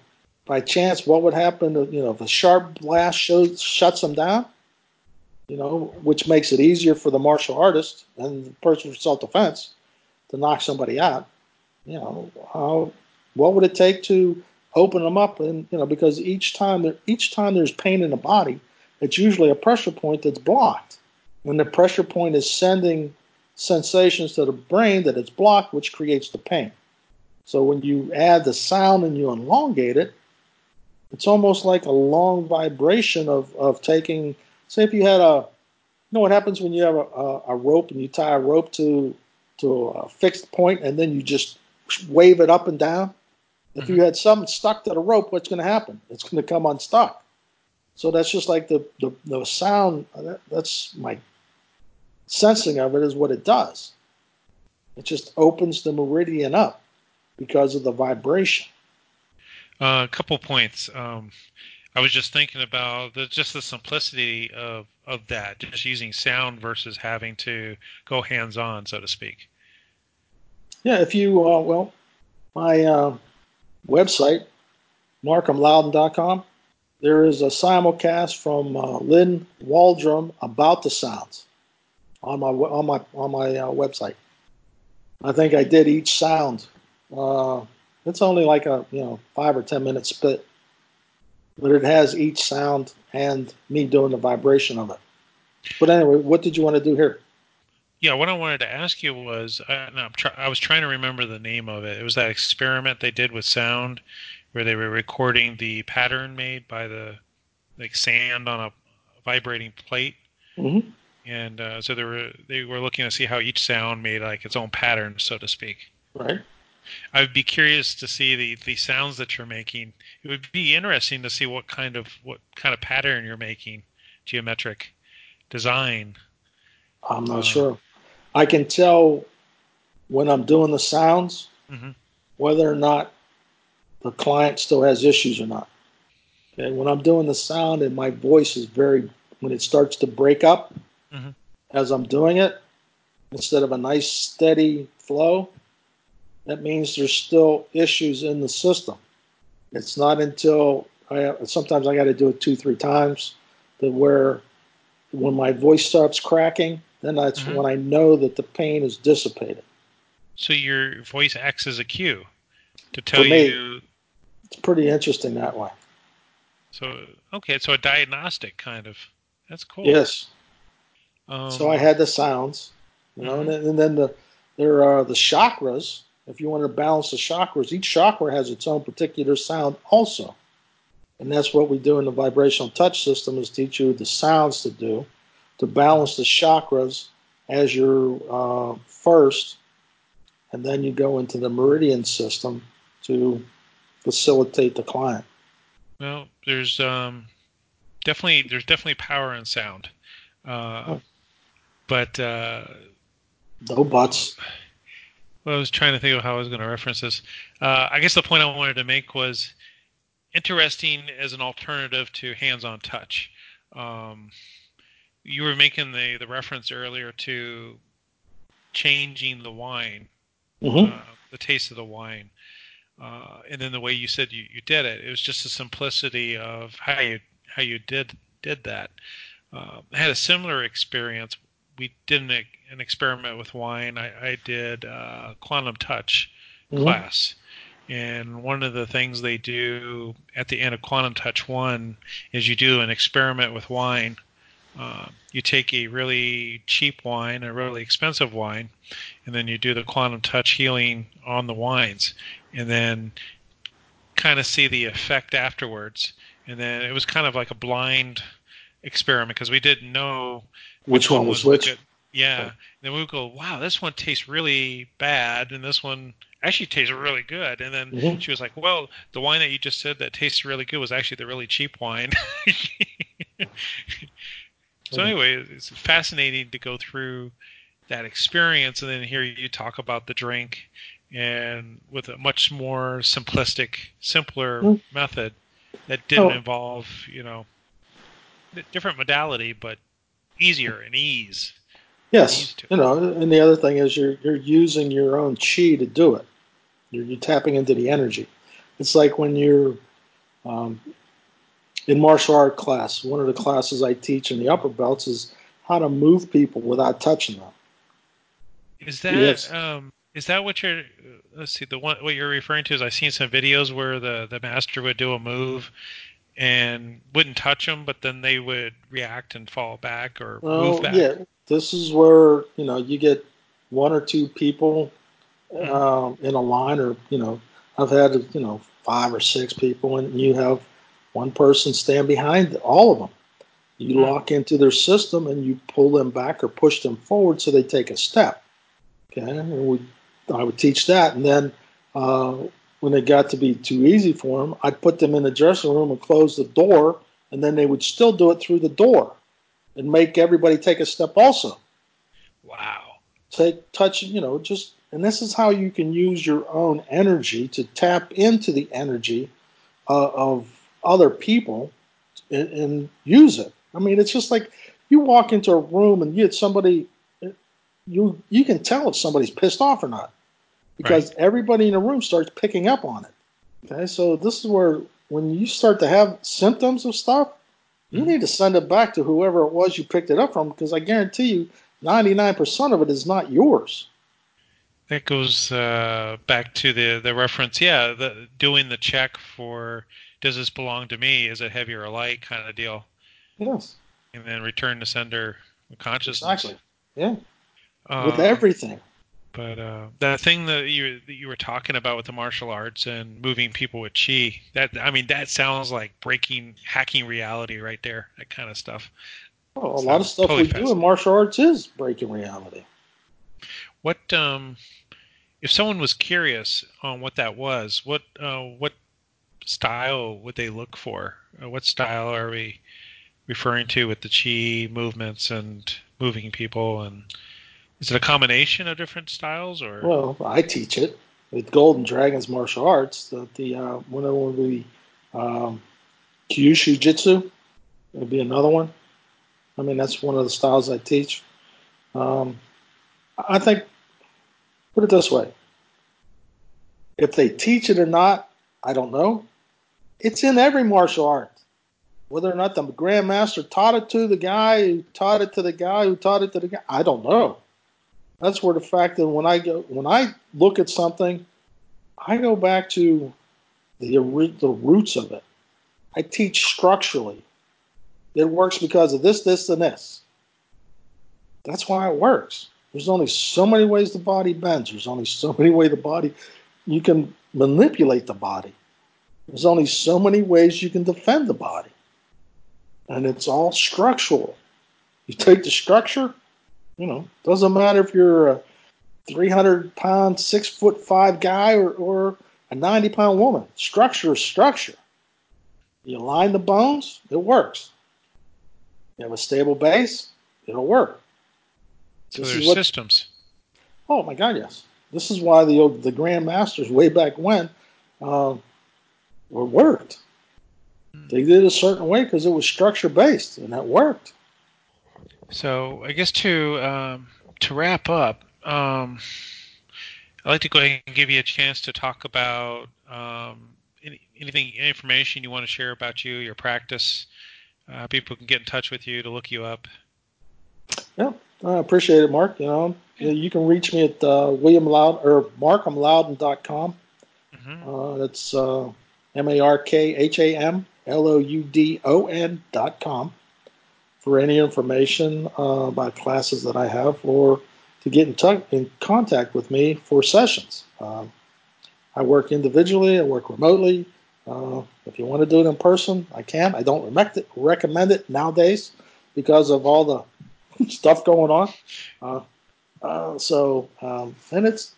by chance, what would happen? You know, if a sharp blast shows, shuts them down, you know, which makes it easier for the martial artist and the person for self defense to knock somebody out. You know, how what would it take to open them up? And you know, because each time each time there's pain in the body, it's usually a pressure point that's blocked. When the pressure point is sending sensations to the brain that it's blocked, which creates the pain. So when you add the sound and you elongate it, it's almost like a long vibration of, of taking, say, if you had a, you know what happens when you have a, a, a rope and you tie a rope to to a fixed point and then you just wave it up and down. If you mm-hmm. had something stuck to the rope, what's going to happen? It's going to come unstuck. So that's just like the, the, the sound. That, that's my sensing of it is what it does. It just opens the meridian up because of the vibration. Uh, a couple points. Um, I was just thinking about the, just the simplicity of, of that, just using sound versus having to go hands on, so to speak. Yeah, if you, uh, well, my uh, website, markham there is a simulcast from uh, Lynn Waldrum about the sounds on my on my on my uh, website. I think I did each sound. Uh, it's only like a you know five or ten minute spit, but it has each sound and me doing the vibration of it. But anyway, what did you want to do here? Yeah, what I wanted to ask you was, uh, try, I was trying to remember the name of it. It was that experiment they did with sound, where they were recording the pattern made by the like sand on a vibrating plate. Mm-hmm. And uh, so they were they were looking to see how each sound made like its own pattern, so to speak. Right. I would be curious to see the, the sounds that you're making. It would be interesting to see what kind of what kind of pattern you're making, geometric design. I'm not uh, sure. I can tell when I'm doing the sounds mm-hmm. whether or not the client still has issues or not. Okay, when I'm doing the sound and my voice is very when it starts to break up mm-hmm. as I'm doing it, instead of a nice steady flow, that means there's still issues in the system. It's not until I sometimes I got to do it two, three times that where when my voice starts cracking, then that's mm-hmm. when I know that the pain is dissipated. So your voice acts as a cue to tell me, you. It's pretty interesting that way. So okay, so a diagnostic kind of. That's cool. Yes. Um, so I had the sounds, you know, mm-hmm. and, then, and then the there are the chakras if you want to balance the chakras, each chakra has its own particular sound also. And that's what we do in the vibrational touch system is teach you the sounds to do to balance the chakras as you're uh, first, and then you go into the meridian system to facilitate the client. Well, there's um, definitely there's definitely power in sound, uh, oh. but uh, no buts. Well, I was trying to think of how I was going to reference this. Uh, I guess the point I wanted to make was interesting as an alternative to hands-on touch. Um, you were making the, the reference earlier to changing the wine, mm-hmm. uh, the taste of the wine, uh, and then the way you said you, you did it. It was just the simplicity of how you how you did did that. Uh, I had a similar experience we did an, an experiment with wine. I, I did uh, quantum touch mm-hmm. class, and one of the things they do at the end of quantum touch one is you do an experiment with wine. Uh, you take a really cheap wine, a really expensive wine, and then you do the quantum touch healing on the wines, and then kind of see the effect afterwards. And then it was kind of like a blind experiment because we didn't know which, one was, which. Good. Yeah. Then we would go, wow, this one tastes really bad, and this one actually tastes really good. And then mm-hmm. she was like, well, the wine that you just said that tastes really good was actually the really cheap wine. so anyway, it's fascinating to go through that experience and then hear you talk about the drink and with a much more simplistic, simpler mm-hmm. method. that didn't oh. involve you know different modality, but easier and ease. Yes, you know, and the other thing is you're you're using your own chi to do it. You're, you're tapping into the energy. It's like when you're um, in martial art class. One of the classes I teach in the upper belts is how to move people without touching them. Is that yes. um, is that what you're? Let's see. The one what you're referring to is I've seen some videos where the the master would do a move and wouldn't touch them, but then they would react and fall back or well, move back. Yeah, this is where you know you get one or two people mm-hmm. um, in a line, or you know, I've had you know five or six people, and you have one person stand behind all of them. You mm-hmm. lock into their system and you pull them back or push them forward so they take a step. Okay, and we, I would teach that, and then uh, when it got to be too easy for them, I'd put them in the dressing room and close the door, and then they would still do it through the door and make everybody take a step also. Wow. Take touch, you know, just and this is how you can use your own energy to tap into the energy uh, of other people and, and, use it. I mean, it's just like you walk into a room and you get somebody, you you can tell if somebody's pissed off or not because right. everybody in the room starts picking up on it. Okay, so this is where when you start to have symptoms of stuff, you mm-hmm. need to send it back to whoever it was you picked it up from because I guarantee you, ninety nine percent of it is not yours. That goes uh, back to the the reference, yeah, the, doing the check for does this belong to me? Is it heavy or light kind of deal? Yes. And then return to sender consciousness. Exactly. Yeah. Um, With everything. But uh, that thing that you that you were talking about with the martial arts and moving people with chi, that I mean, that sounds like breaking, hacking reality right there. That kind of stuff. Well, a so lot of stuff totally we do in martial arts is breaking reality. What um, if someone was curious on what that was? What uh, what style would they look for? Uh, what style are we referring to with the chi movements and moving people? And is it a combination of different styles, or? Well, I teach it with Golden Dragons martial arts. The, the uh, one of them would be um, Kyushu Jitsu. Would be another one. I mean, that's one of the styles I teach. Um, I think, put it this way: if they teach it or not, I don't know. It's in every martial art. Whether or not the grandmaster taught it to the guy who taught it to the guy who taught it to the guy, I don't know. That's where the fact that when I go when I look at something, I go back to the the roots of it. I teach structurally. It works because of this, this, and this. That's why it works. There's only so many ways the body bends. There's only so many ways the body you can manipulate the body. There's only so many ways you can defend the body. And it's all structural. You take the structure, you know, doesn't matter if you're a 300 pound, six foot five guy or, or a 90 pound woman. Structure is structure. You align the bones, it works. You have a stable base, it'll work. So this there's what, systems. Oh my God, yes. This is why the the Grand Masters way back when uh, or worked. They did it a certain way because it was structure based, and that worked. So I guess to um, to wrap up, um, I'd like to go ahead and give you a chance to talk about um, any, anything, any information you want to share about you, your practice. Uh, people can get in touch with you to look you up. Yeah, I appreciate it, Mark. You know, you can reach me at uh, William Loud or markhamloudon.com. Mm-hmm. Uh, that's uh, M A R K H A M L O U D O N dot com for any information uh, about classes that I have or to get in, t- in contact with me for sessions. Um, I work individually, I work remotely. Uh, if you want to do it in person, I can. I don't re- recommend it nowadays because of all the stuff going on. Uh, uh, so, um, and it's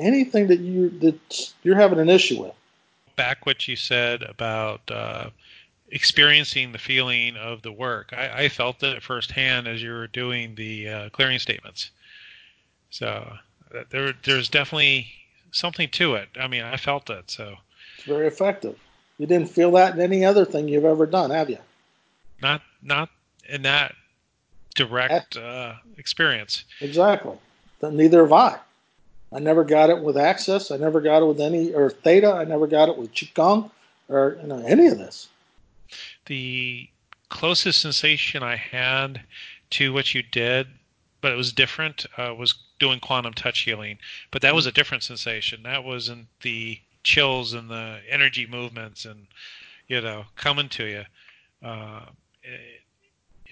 anything that you that you're having an issue with back what you said about uh, experiencing the feeling of the work. I, I, felt it firsthand as you were doing the uh, clearing statements. So uh, there, there's definitely something to it. I mean, I felt it. So it's very effective. You didn't feel that in any other thing you've ever done, have you? Not not in that direct uh, experience. Exactly. Then Neither have I. I never got it with Access. I never got it with any or Theta. I never got it with Qigong or you know, any of this. The closest sensation I had to what you did, but it was different, uh, was doing quantum touch healing. But that was a different sensation. That wasn't the chills and the energy movements and you know coming to you. Uh,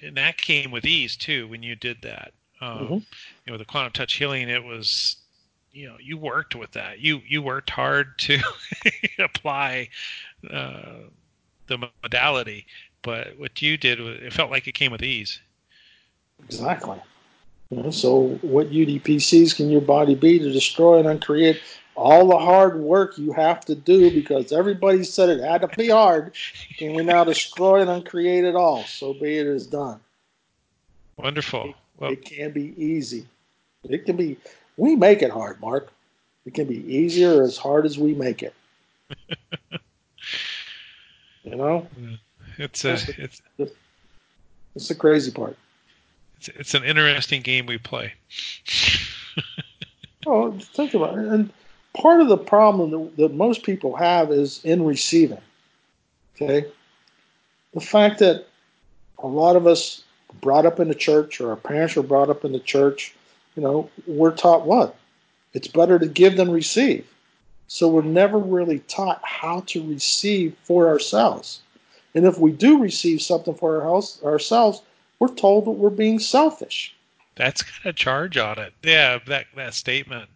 and that came with ease too when you did that. Um, mm-hmm. You know, the quantum touch healing, it was, you know, you worked with that. You you worked hard to apply uh, the modality, but what you did, it felt like it came with ease. Exactly. You know, so, what UDPCs can your body be to destroy and uncreate all the hard work you have to do because everybody said it had to be hard. Can we now destroy and uncreate it all? So be it is done. Wonderful. It, well, it can be easy. It can be. We make it hard, Mark. It can be easier as hard as we make it. you know, it's a it's it's the crazy part. It's it's an interesting game we play. oh, think about it. And part of the problem that, that most people have is in receiving. Okay, the fact that a lot of us brought up in the church or our parents were brought up in the church, you know, we're taught what? It's better to give than receive. So we're never really taught how to receive for ourselves. And if we do receive something for our house, ourselves, we're told that we're being selfish. That's got a charge on it. Yeah, that that statement.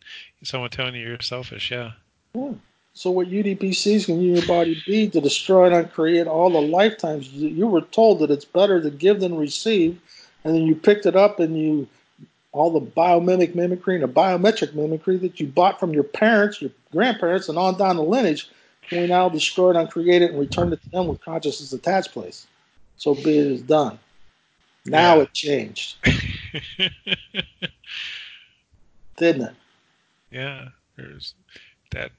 Someone telling you you're selfish. Yeah. yeah. So what UDPCs can your body be to destroy and uncreate all the lifetimes you were told that it's better to give than receive, and then you picked it up and you all the biomimic mimicry and the biometric mimicry that you bought from your parents, your grandparents, and on down the lineage, can we now destroy it, uncreate it, and return it to them with consciousness attached place? So be it is done. Now yeah. it changed. Didn't it? Yeah, there's that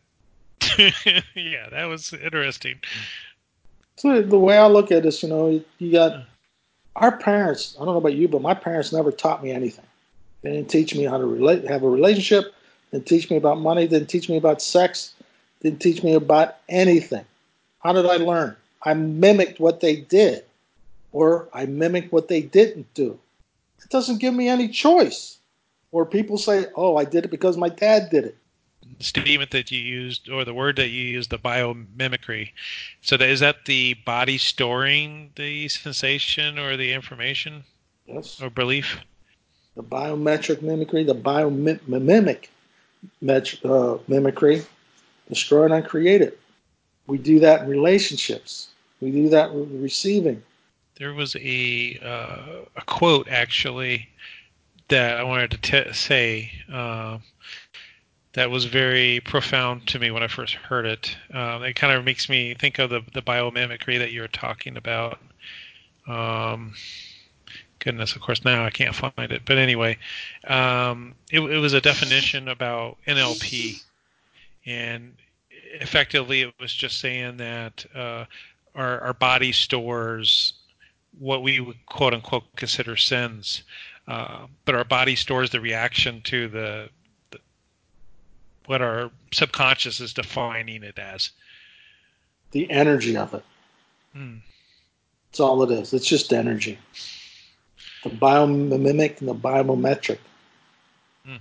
yeah, that was interesting. So the way I look at this, you know, you got our parents. I don't know about you, but my parents never taught me anything. They didn't teach me how to relate, have a relationship. Didn't teach me about money. Didn't teach me about sex. Didn't teach me about anything. How did I learn? I mimicked what they did, or I mimicked what they didn't do. It doesn't give me any choice. Or people say, "Oh, I did it because my dad did it." statement that you used or the word that you used, the biomimicry. So that, is that the body storing the sensation or the information? Yes. Or belief? The biometric mimicry, the biomimic uh, mimicry, destroy and uncreate it. We do that in relationships. We do that with receiving. There was a uh, a quote actually that I wanted to t- say. Uh, that was very profound to me when I first heard it. Um, it kind of makes me think of the, the biomimicry that you were talking about. Um, goodness, of course, now I can't find it. But anyway, um, it, it, was a definition about NLP. And effectively, it was just saying that uh, our, our body stores what we would quote unquote consider sins. Uh, but our body stores the reaction to the what our subconscious is defining it as. The energy of it. Hmm. That's all it is. It's just energy. The biomimic and the biometric hmm.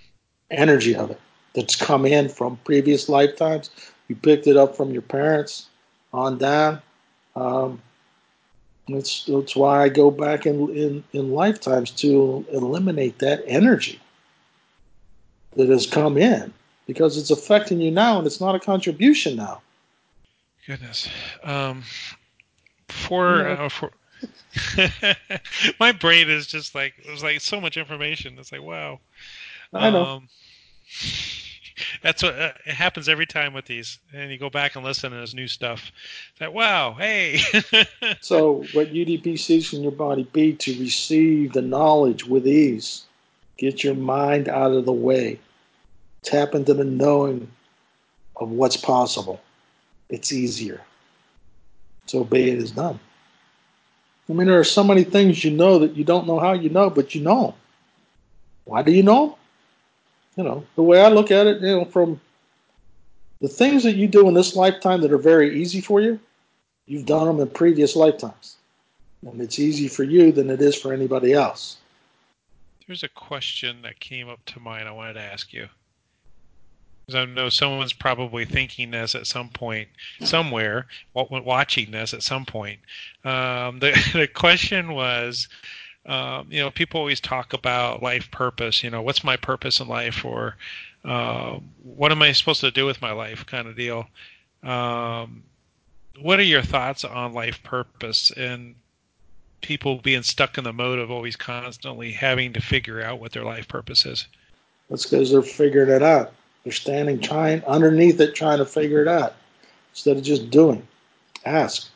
energy of it that's come in from previous lifetimes. You picked it up from your parents on down. Um, that's, that's why I go back in, in, in lifetimes to eliminate that energy that has come in because it's affecting you now and it's not a contribution now. Goodness. Um, for, yeah. uh, for my brain is just like it was like so much information. It's like wow. I know. Um, that's what uh, it happens every time with these, and you go back and listen, and there's new stuff. It's like wow, hey. so, what UDPCs in your body be to receive the knowledge with ease? Get your mind out of the way tap into the knowing of what's possible. It's easier. So be it is done. I mean, there are so many things you know that you don't know how you know, but you know. Why do you know? You know, the way I look at it, you know, from the things that you do in this lifetime that are very easy for you, you've done them in previous lifetimes. And it's easy for you than it is for anybody else. There's a question that came up to mind I wanted to ask you. Because I know someone's probably thinking this at some point, somewhere, watching this at some point. Um, the, the question was, um, you know, people always talk about life purpose. You know, what's my purpose in life, or uh, what am I supposed to do with my life, kind of deal. Um, what are your thoughts on life purpose and people being stuck in the mode of always constantly having to figure out what their life purpose is? That's because they're figuring it out. They're standing trying underneath it, trying to figure it out instead of just doing. Ask.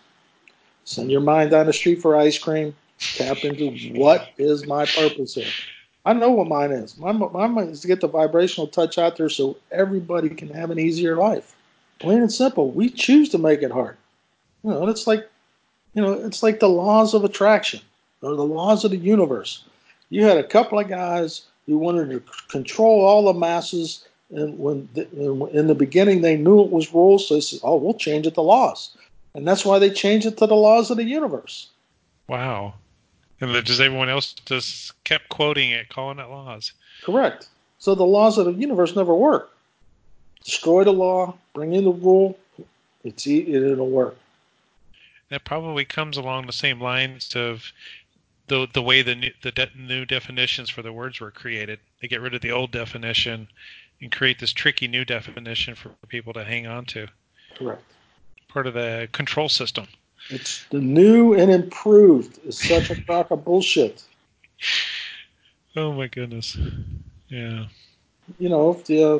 Send your mind down the street for ice cream. Tap into what is my purpose here. I know what mine is. My, mine is to get the vibrational touch out there so everybody can have an easier life. Plain and simple. We choose to make it hard. You know, it's like, you know, it's like the laws of attraction or the laws of the universe. You had a couple of guys who wanted to control all the masses and when the, in the beginning they knew it was rules, so they said, "Oh, we'll change it to laws," and that's why they changed it to the laws of the universe. Wow! And just everyone else just kept quoting it, calling it laws. Correct. So the laws of the universe never work. Destroy the law, bring in the rule. It's it'll work. That probably comes along the same lines of the the way the new, the de- new definitions for the words were created. They get rid of the old definition and create this tricky new definition for people to hang on to. Correct. Part of the control system. It's the new and improved is such a crock of bullshit. Oh my goodness. Yeah. You know, if the, uh,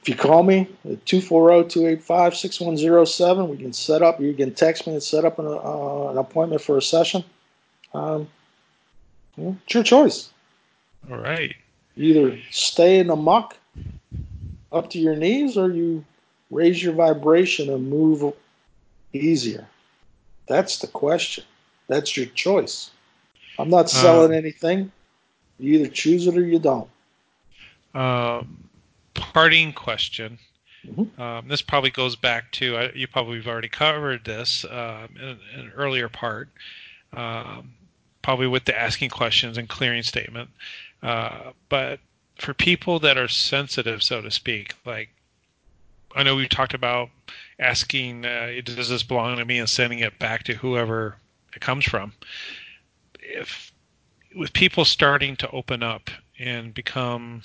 if you call me at 240-285-6107, we can set up, you can text me and set up an, uh, an appointment for a session. Um, you know, it's your choice. All right. either stay in the muck up to your knees or you raise your vibration and move easier? That's the question. That's your choice. I'm not selling uh, anything. You either choose it or you don't. Um, parting question. Mm-hmm. Um, this probably goes back to uh, you probably have already covered this um, in, in, an earlier part, um, probably with the asking questions and clearing statement. Uh, but for people that are sensitive, so to speak, like I know we talked about asking, uh, does this belong to me, and sending it back to whoever it comes from. If with people starting to open up and become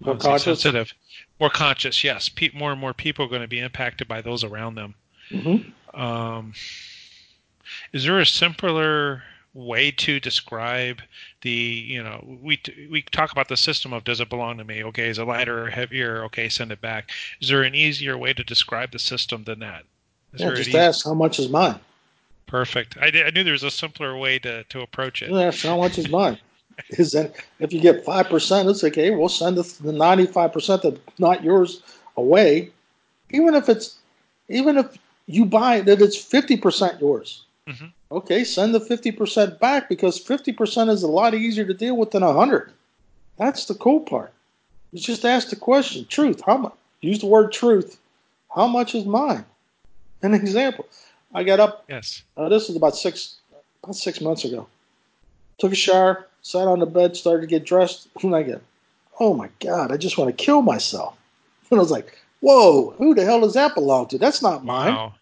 more conscious, sensitive, more conscious, yes, pe- more and more people are going to be impacted by those around them. Mm-hmm. Um, is there a simpler way to describe the you know we we talk about the system of does it belong to me? Okay is it lighter or heavier? Okay send it back. Is there an easier way to describe the system than that? Is yeah, just ask how much is mine? Perfect. I, I knew there was a simpler way to to approach it. Yeah how much is mine? Is that if you get five percent it's okay we'll send the 95 percent that's not yours away. Even if it's even if you buy it that it's 50 percent yours mm-hmm. Okay, send the 50% back because 50% is a lot easier to deal with than 100. That's the cool part. You just ask the question, truth, how much? Use the word truth. How much is mine? An example. I got up. Yes. Uh, this was about six, about six months ago. Took a shower, sat on the bed, started to get dressed, and I get, oh my god, I just want to kill myself. And I was like, whoa, who the hell does that belong to? That's not mine. Wow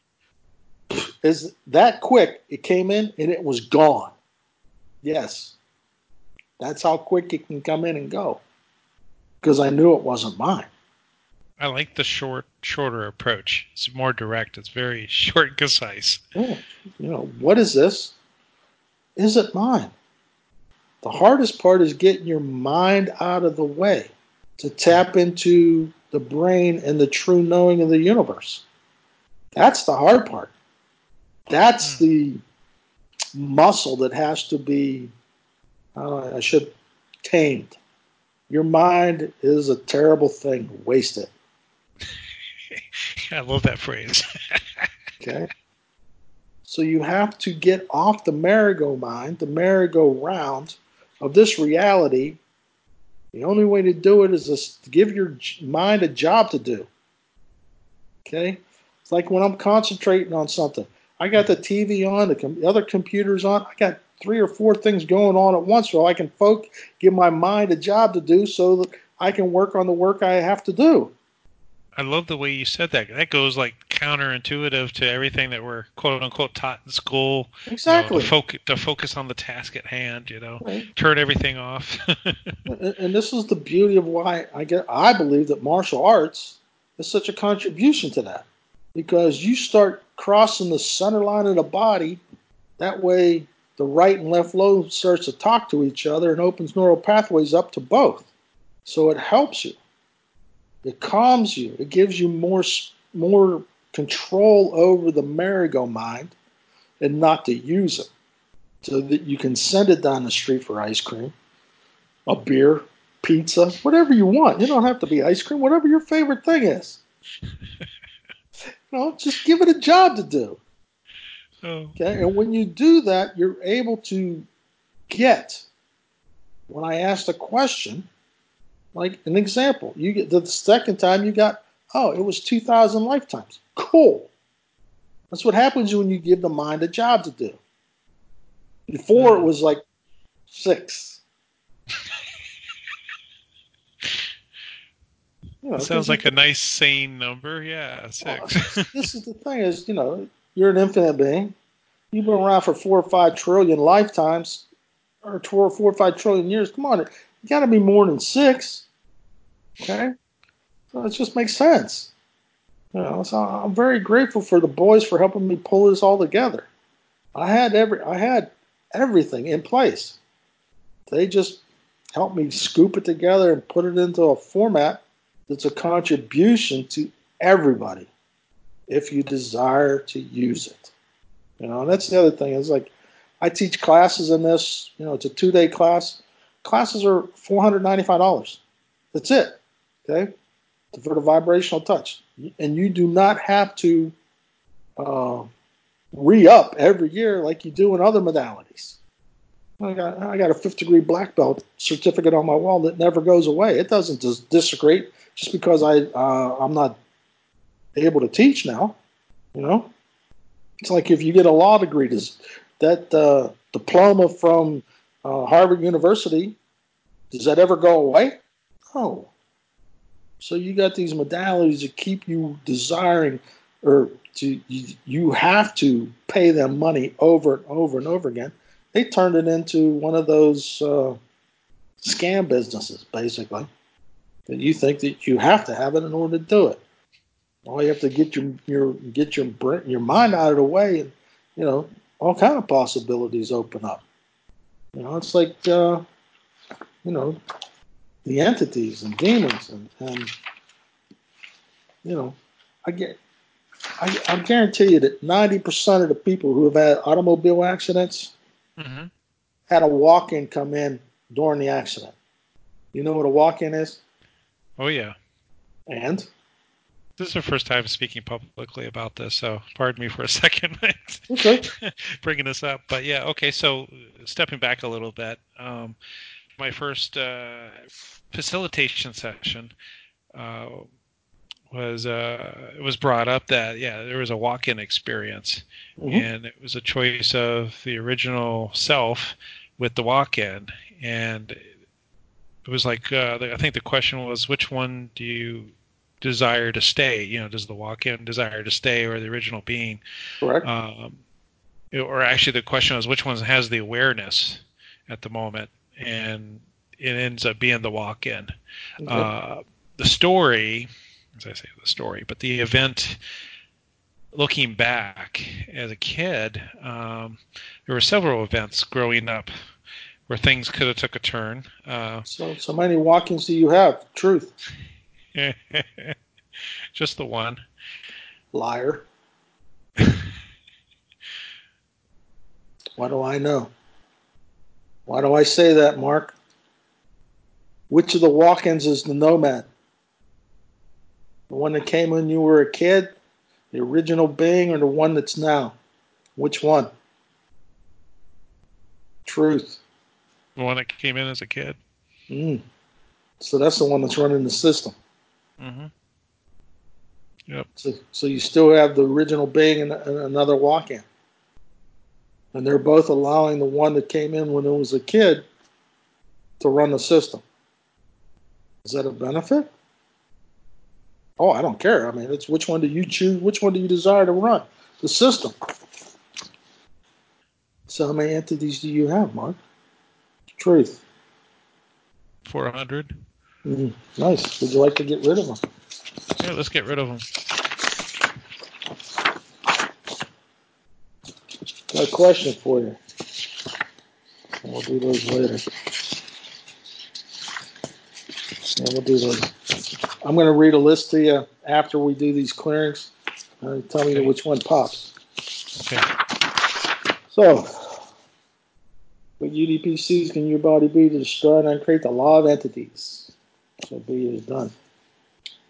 is that quick. It came in and it was gone. Yes. That's how quick it can come in and go. Because I knew it wasn't mine. I like the short, shorter approach. It's more direct. It's very short and concise. Yeah. You know, what is this? Is it mine? The hardest part is getting your mind out of the way to tap into the brain and the true knowing of the universe. That's the hard part. That's hmm. the muscle that has to be, uh, I should, tamed. Your mind is a terrible thing. Waste it. I love that phrase. okay. So you have to get off the merry-go-mind, the merry-go-round of this reality. The only way to do it is to give your mind a job to do. Okay? It's like when I'm concentrating on something. I got the TV on, the com- other computers on. I got three or four things going on at once, so I can focus, give my mind a job to do, so that I can work on the work I have to do. I love the way you said that. That goes like counterintuitive to everything that we're quote unquote taught in school. Exactly. You know, to, focus, to focus on the task at hand. You know, right. turn everything off. and this is the beauty of why I get. I believe that martial arts is such a contribution to that, because you start crossing the center line of the body. That way, the right and left lobe starts to talk to each other and opens neural pathways up to both. So it helps you. It calms you. It gives you more more control over the merry-go-mind and not to use it. So that you can send it down the street for ice cream, a beer, pizza, whatever you want. You don't have to be ice cream, whatever your favorite thing is. you know, just give it a job to do. Okay, and when you do that, you're able to get. When I asked a question, like an example, you get the second time you got, oh, it was 2,000 lifetimes. Cool. That's what happens when you give the mind a job to do. Before it was like six. You know, sounds like a nice sane number. Yeah, six. Well, this is the thing: is you know, you're an infinite being. You've been around for four or five trillion lifetimes, or four, four or five trillion years. Come on, you got to be more than six. Okay, so it just makes sense. You know, so I'm very grateful for the boys for helping me pull this all together. I had every I had everything in place. They just helped me scoop it together and put it into a format that's a contribution to everybody if you desire to use it. You know, and that's the other thing is like I teach classes in this, you know, it's a two day class. Classes are four hundred ninety five dollars. That's it. Okay, for the vibrational touch, and you do not have to uh, re up every year like you do in other modalities. I got I got a fifth degree black belt certificate on my wall that never goes away. It doesn't just disagree just because I uh, I'm not able to teach now. You know, it's like if you get a law degree, does that uh, diploma from uh, Harvard University does that ever go away? No. So you got these modalities that keep you desiring, or to you, you have to pay them money over and over and over again. They turned it into one of those uh, scam businesses, basically. That you think that you have to have it in order to do it. All you have to get your your get your your mind out of the way, and you know all kind of possibilities open up. You know, it's like uh, you know the entities and demons and, and you know, I get I, I guarantee you that ninety percent of the people who have had automobile accidents mm-hmm. had a walk-in come in during the accident. You know what a walk-in is? Oh yeah. And this is the first time speaking publicly about this, so pardon me for a second okay. bringing this up. But yeah, okay. So stepping back a little bit, um, my first uh, facilitation session uh, was uh, it was brought up that yeah there was a walk-in experience, mm-hmm. and it was a choice of the original self with the walk-in, and it was like uh, I think the question was which one do you desire to stay? You know, does the walk-in desire to stay or the original being? Correct. Um, or actually, the question was which one has the awareness at the moment, and it ends up being the walk-in. Okay. Uh, the story, as I say, the story, but the event. Looking back as a kid, um, there were several events growing up where things could have took a turn. Uh, so, so many walk-ins do you have? Truth. Just the one. Liar. What do I know? Why do I say that, Mark? Which of the walk ins is the nomad? The one that came when you were a kid, the original being, or the one that's now? Which one? Truth. The one that came in as a kid. Mm. So that's the one that's running the system. Mm-hmm. Yep. So, so you still have the original being and, and another walk-in, and they're both allowing the one that came in when it was a kid to run the system. Is that a benefit? Oh, I don't care. I mean, it's which one do you choose? Which one do you desire to run? The system. So how many entities do you have, Mark? Truth. 400. Mm, nice. Would you like to get rid of them? Yeah, let's get rid of them. Got a question for you. We'll do those later. Yeah, we'll do those. I'm going to read a list to you after we do these clearings. Uh, tell me Okay. which one pops. Okay. So, what UDPCs can your body be to destroy and uncreate the law of entities? So be it is done.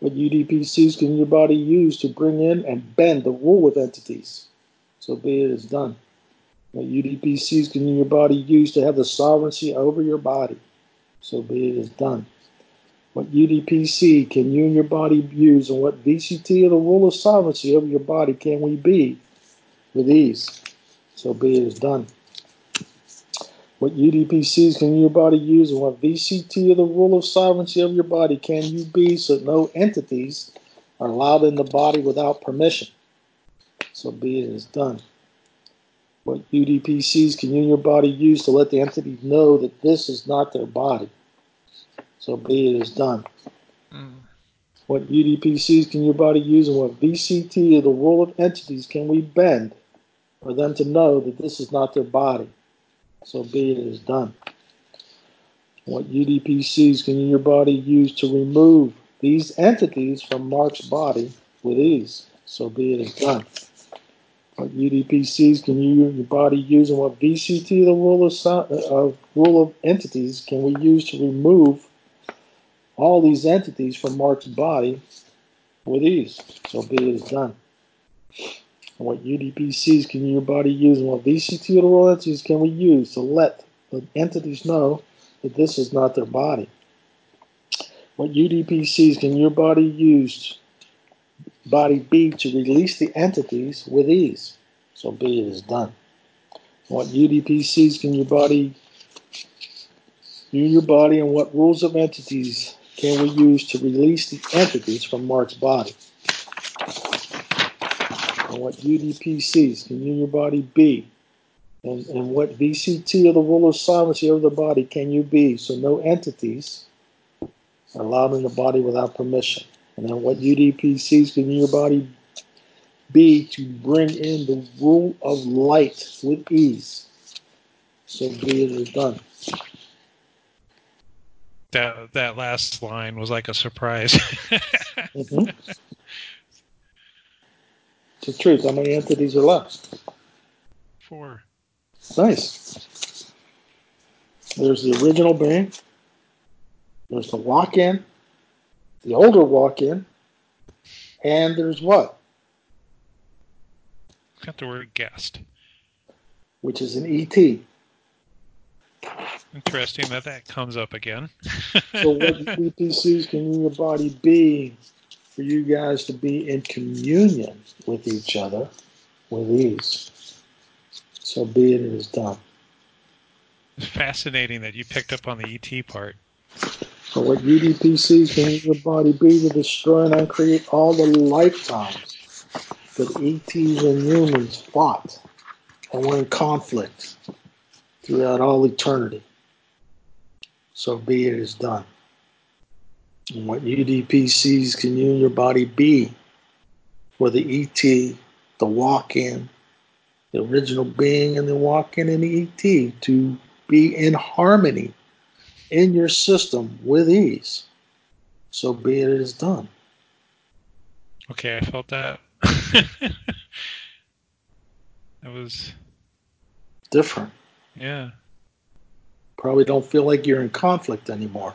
What UDPCs can your body use to bring in and bend the rule of entities? So be it is done. What UDPCs can your body use to have the sovereignty over your body? So be it is done. What UDPC can you and your body use, and what VCT of the rule of sovereignty over your body can we be with ease? So be it is done. What UDPCs can your body use, and what VCT of the rule of sovereignty of your body can you be, so no entities are allowed in the body without permission? So be it is done. What UDPCs can you and your body use to let the entity know that this is not their body? So be it is done. Mm. What UDPCs can your body use, and what VCT of the rule of entities can we bend for them to know that this is not their body? So be it is done. What UDPCs can your body use to remove these entities from Mark's body with ease? So be it is done. What UDPCs can you your body use, and what VCT of the rule of, uh, rule of entities can we use to remove all these entities from Mark's body with ease? So be it is done. What UDPCs can your body use, and what VCT entities can we use to let the entities know that this is not their body? What UDPCs can your body use, body be to release the entities with ease? So be it is done. What UDPCs can your body, you your body, and what rules of entities can we use to release the entities from Mark's body? And what UDPCs can your body be? And, and what VCT of the rule of sovereignty over the body can you be so no entities are allowed in the body without permission? And then what UDPCs can your body be to bring in the rule of light with ease? So be it is done. That that last line was like a surprise. Mhm. It's the truth. How many entities are left? Four. Nice. There's the original being. There's the walk in, the older walk in, and there's what? Got the word guest. Which is an ET. Interesting that that comes up again. So, what EPCs can your body be for you guys to be in communion with each other with ease? So, be it, it is done. It's fascinating that you picked up on the ET part. So, what UDPCs can your body be to destroy and uncreate all the lifetimes that ETs and humans fought and were in conflict throughout all eternity? So, be it is done. And what UDPCs can you and your body be for the ET, the walk in, the original being, and the walk in and the ET to be in harmony in your system with ease? So be it is done. Okay, I felt that. that was Different. Yeah. Probably don't feel like you're in conflict anymore.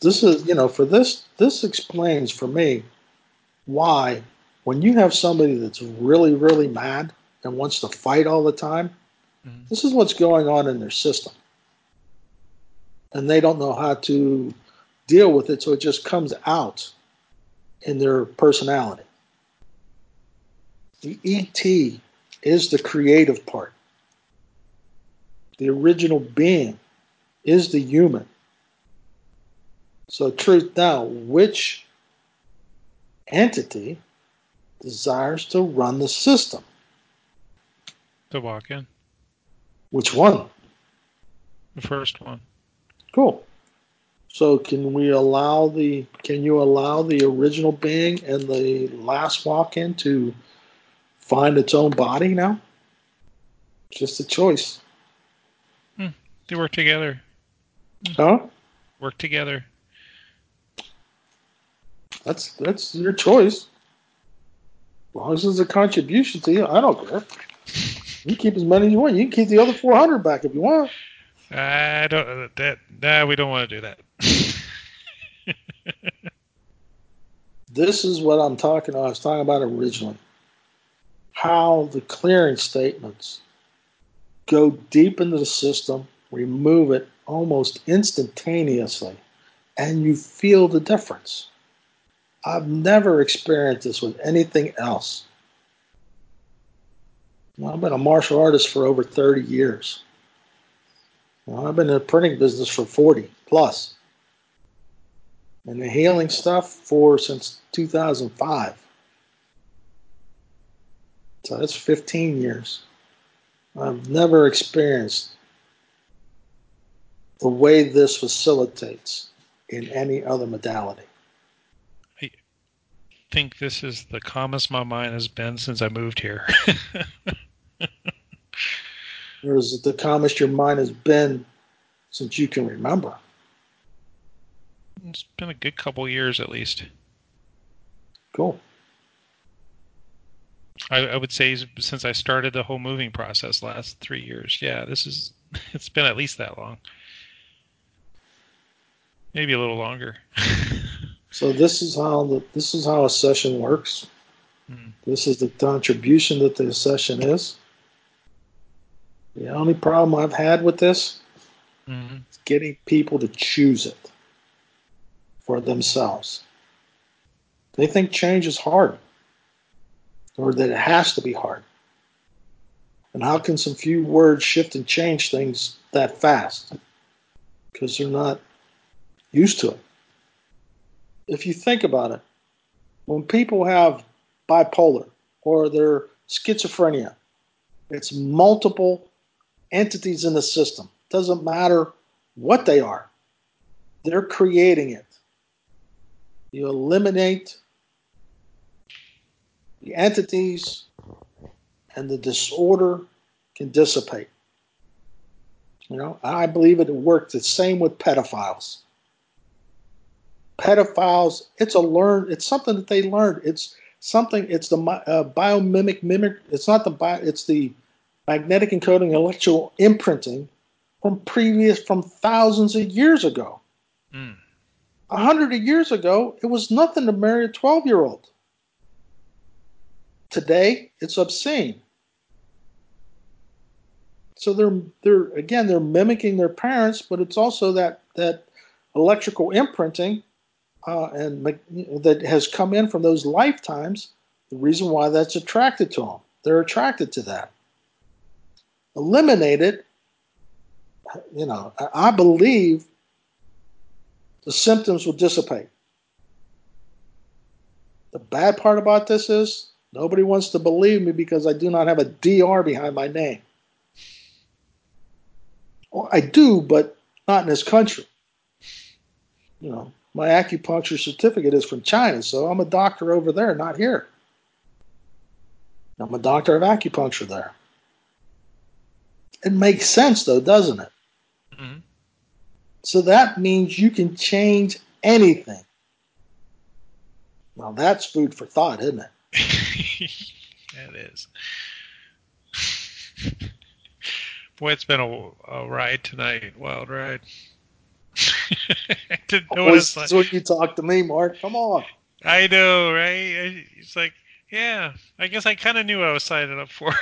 This is, you know, for this, this explains for me why when you have somebody that's really, really mad and wants to fight all the time, mm-hmm. this is what's going on in their system. And they don't know how to deal with it, so it just comes out in their personality. The ET is the creative part. The original being is the human. So, truth now, which entity desires to run the system? The walk in. Which one? The first one. Cool. So can we allow the can you allow the original being and the last walk in to find its own body now? Just a choice. Hmm. They work together. Huh? Work together. That's that's your choice. As long as it's a contribution to you, I don't care. You keep as many as you want. You can keep the other four hundred back if you want. I don't. That nah, we don't want to do that. this is what I'm talking about. I was talking about originally. How the clearing statements go deep into the system, remove it almost instantaneously, and you feel the difference. I've never experienced this with anything else. Well, I've been a martial artist for over 30 years. Well, I've been in the printing business for 40 plus. And the healing stuff for since 2005. So that's 15 years. I've never experienced the way this facilitates in any other modality I think this is the calmest my mind has been since I moved here. or is it the calmest your mind has been since you can remember? It's been a good couple years at least. Cool. I, I, would say since I started the whole moving process last three years. Yeah, this is it's been at least that long. Maybe a little longer. So this is how the, this is how a session works. Mm. This is the contribution that the session is. The only problem I've had with this mm-hmm. is getting people to choose it for themselves. They think change is hard, or that it has to be hard. And how can some few words shift and change things that fast? Because they're not used to it if you think about it, when people have bipolar or their schizophrenia, it's multiple entities in the system. Doesn't matter what they are, they're creating it. You eliminate the entities, and the disorder can dissipate. You know, I believe it worked the same with pedophiles pedophiles. It's a learn. It's something that they learned. It's something. It's the uh, biomimic mimic. It's not the bio. It's the magnetic encoding electrical imprinting from previous from thousands of years ago. Hmm. A mm. hundred years ago, it was nothing to marry a twelve-year-old. Today, it's obscene. So they're they're again they're mimicking their parents, but it's also that that electrical imprinting uh, and that has come in from those lifetimes, the reason why that's attracted to them. They're attracted to that. Eliminate it, you know, I believe the symptoms will dissipate. The bad part about this is nobody wants to believe me because I do not have a DR behind my name. Well, I do, but not in this country. You know, my acupuncture certificate is from China, so I'm a doctor over there, not here. I'm a doctor of acupuncture there. It makes sense, though, doesn't it? Mm-hmm. So that means you can change anything. Well, that's food for thought, isn't it? It is. Boy, it's been a, a ride tonight. Wild ride. didn't know what it's like. when you talk to me, Mark. Come on. I know, right? It's like Yeah, I guess I kind of knew I was signing up for.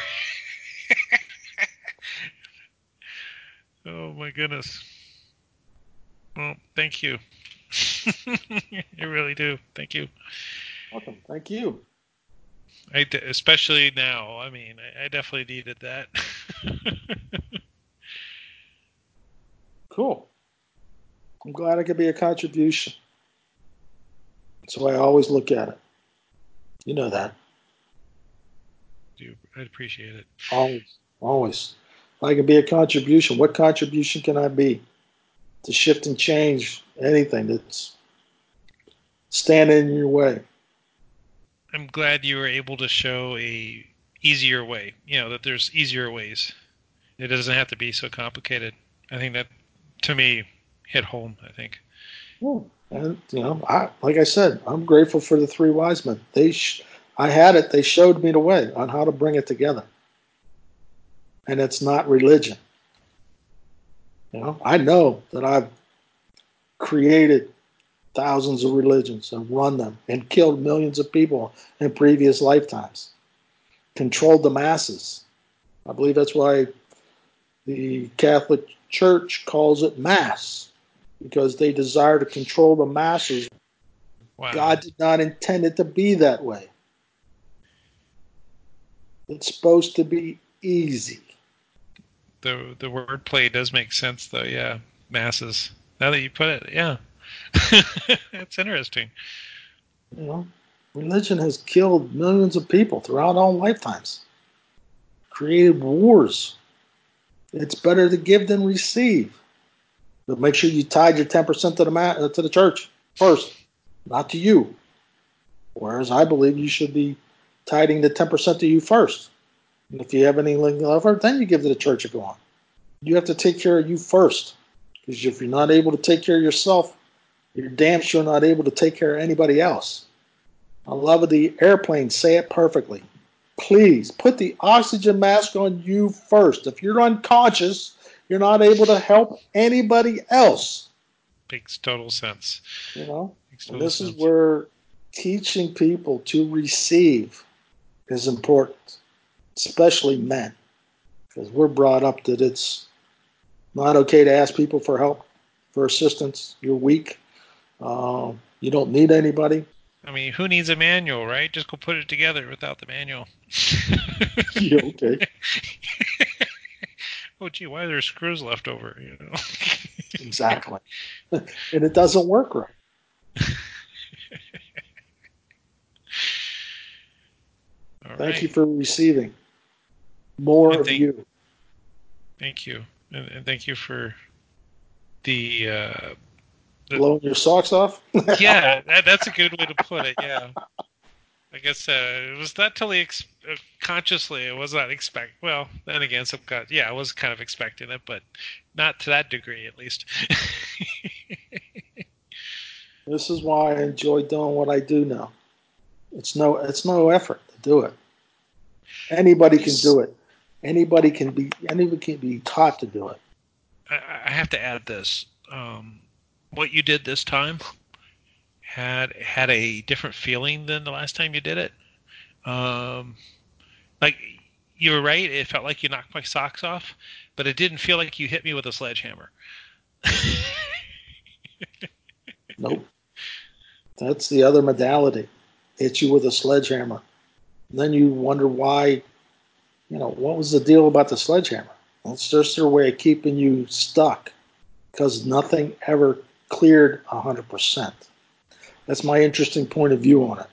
oh my goodness. Well, thank you. you really do. Thank you. Welcome. Thank you. I d- especially now. I mean, I, I definitely needed that. cool. I'm glad I could be a contribution. That's way I always look at it. You know that. Do I appreciate it. Always, always. If I can be a contribution, what contribution can I be to shift and change anything that's standing in your way? I'm glad you were able to show a easier way. You know that there's easier ways. It doesn't have to be so complicated. I think that, to me, hit home. I think. Well, and you know, I like I said, I'm grateful for the three wise men. They, sh- I had it. They showed me the way on how to bring it together, and it's not religion. You know, I know that I've created thousands of religions and run them and killed millions of people in previous lifetimes, controlled the masses. I believe that's why the Catholic Church calls it Mass, because they desire to control the masses. Wow. God did not intend it to be that way. It's supposed to be easy. The the wordplay does make sense though, yeah. Masses. Now that you put it, yeah. It's interesting. You know, religion has killed millions of people throughout all lifetimes, created wars. It's better to give than receive. But make sure you tithe your 10% to the, ma- uh, to the church first, not to you. Whereas I believe you should be tithing the 10% to you first. And if you have any left over, then you give to the church if you want. You have to take care of you first. Because if you're not able to take care of yourself, you're damn sure not able to take care of anybody else. I love the airplane say it perfectly. Please put the oxygen mask on you first. If you're unconscious, you're not able to help anybody else. Makes total sense. You know, this sense. is where teaching people to receive is important, especially men, because we're brought up that it's not okay to ask people for help, for assistance. You're weak. Uh, you don't need anybody. I mean, who needs a manual, right? Just go put it together without the manual. yeah, okay. oh, gee, why are there screws left over? You know. exactly. and it doesn't work right. thank right. you for receiving more and of you. Thank you, and, and, thank you for the uh, blowing your socks off. yeah, that, that's a good way to put it. Yeah, I guess uh, it was not totally ex- uh, consciously. It was not expect. Well, then again, some kind. Yeah, I was kind of expecting it, but not to that degree, at least. this is why I enjoy doing what I do now. It's no, it's no effort to do it. Anybody can do it. Anybody can be. Anybody can be taught to do it. I, I have to add this. Um, what you did this time had had a different feeling than the last time you did it. Um, like you were right; it felt like you knocked my socks off, but it didn't feel like you hit me with a sledgehammer. nope. That's the other modality. Hit you with a sledgehammer. And then you wonder why, you know, what was the deal about the sledgehammer? It's just their way of keeping you stuck because nothing ever cleared 100%. That's my interesting point of view on it.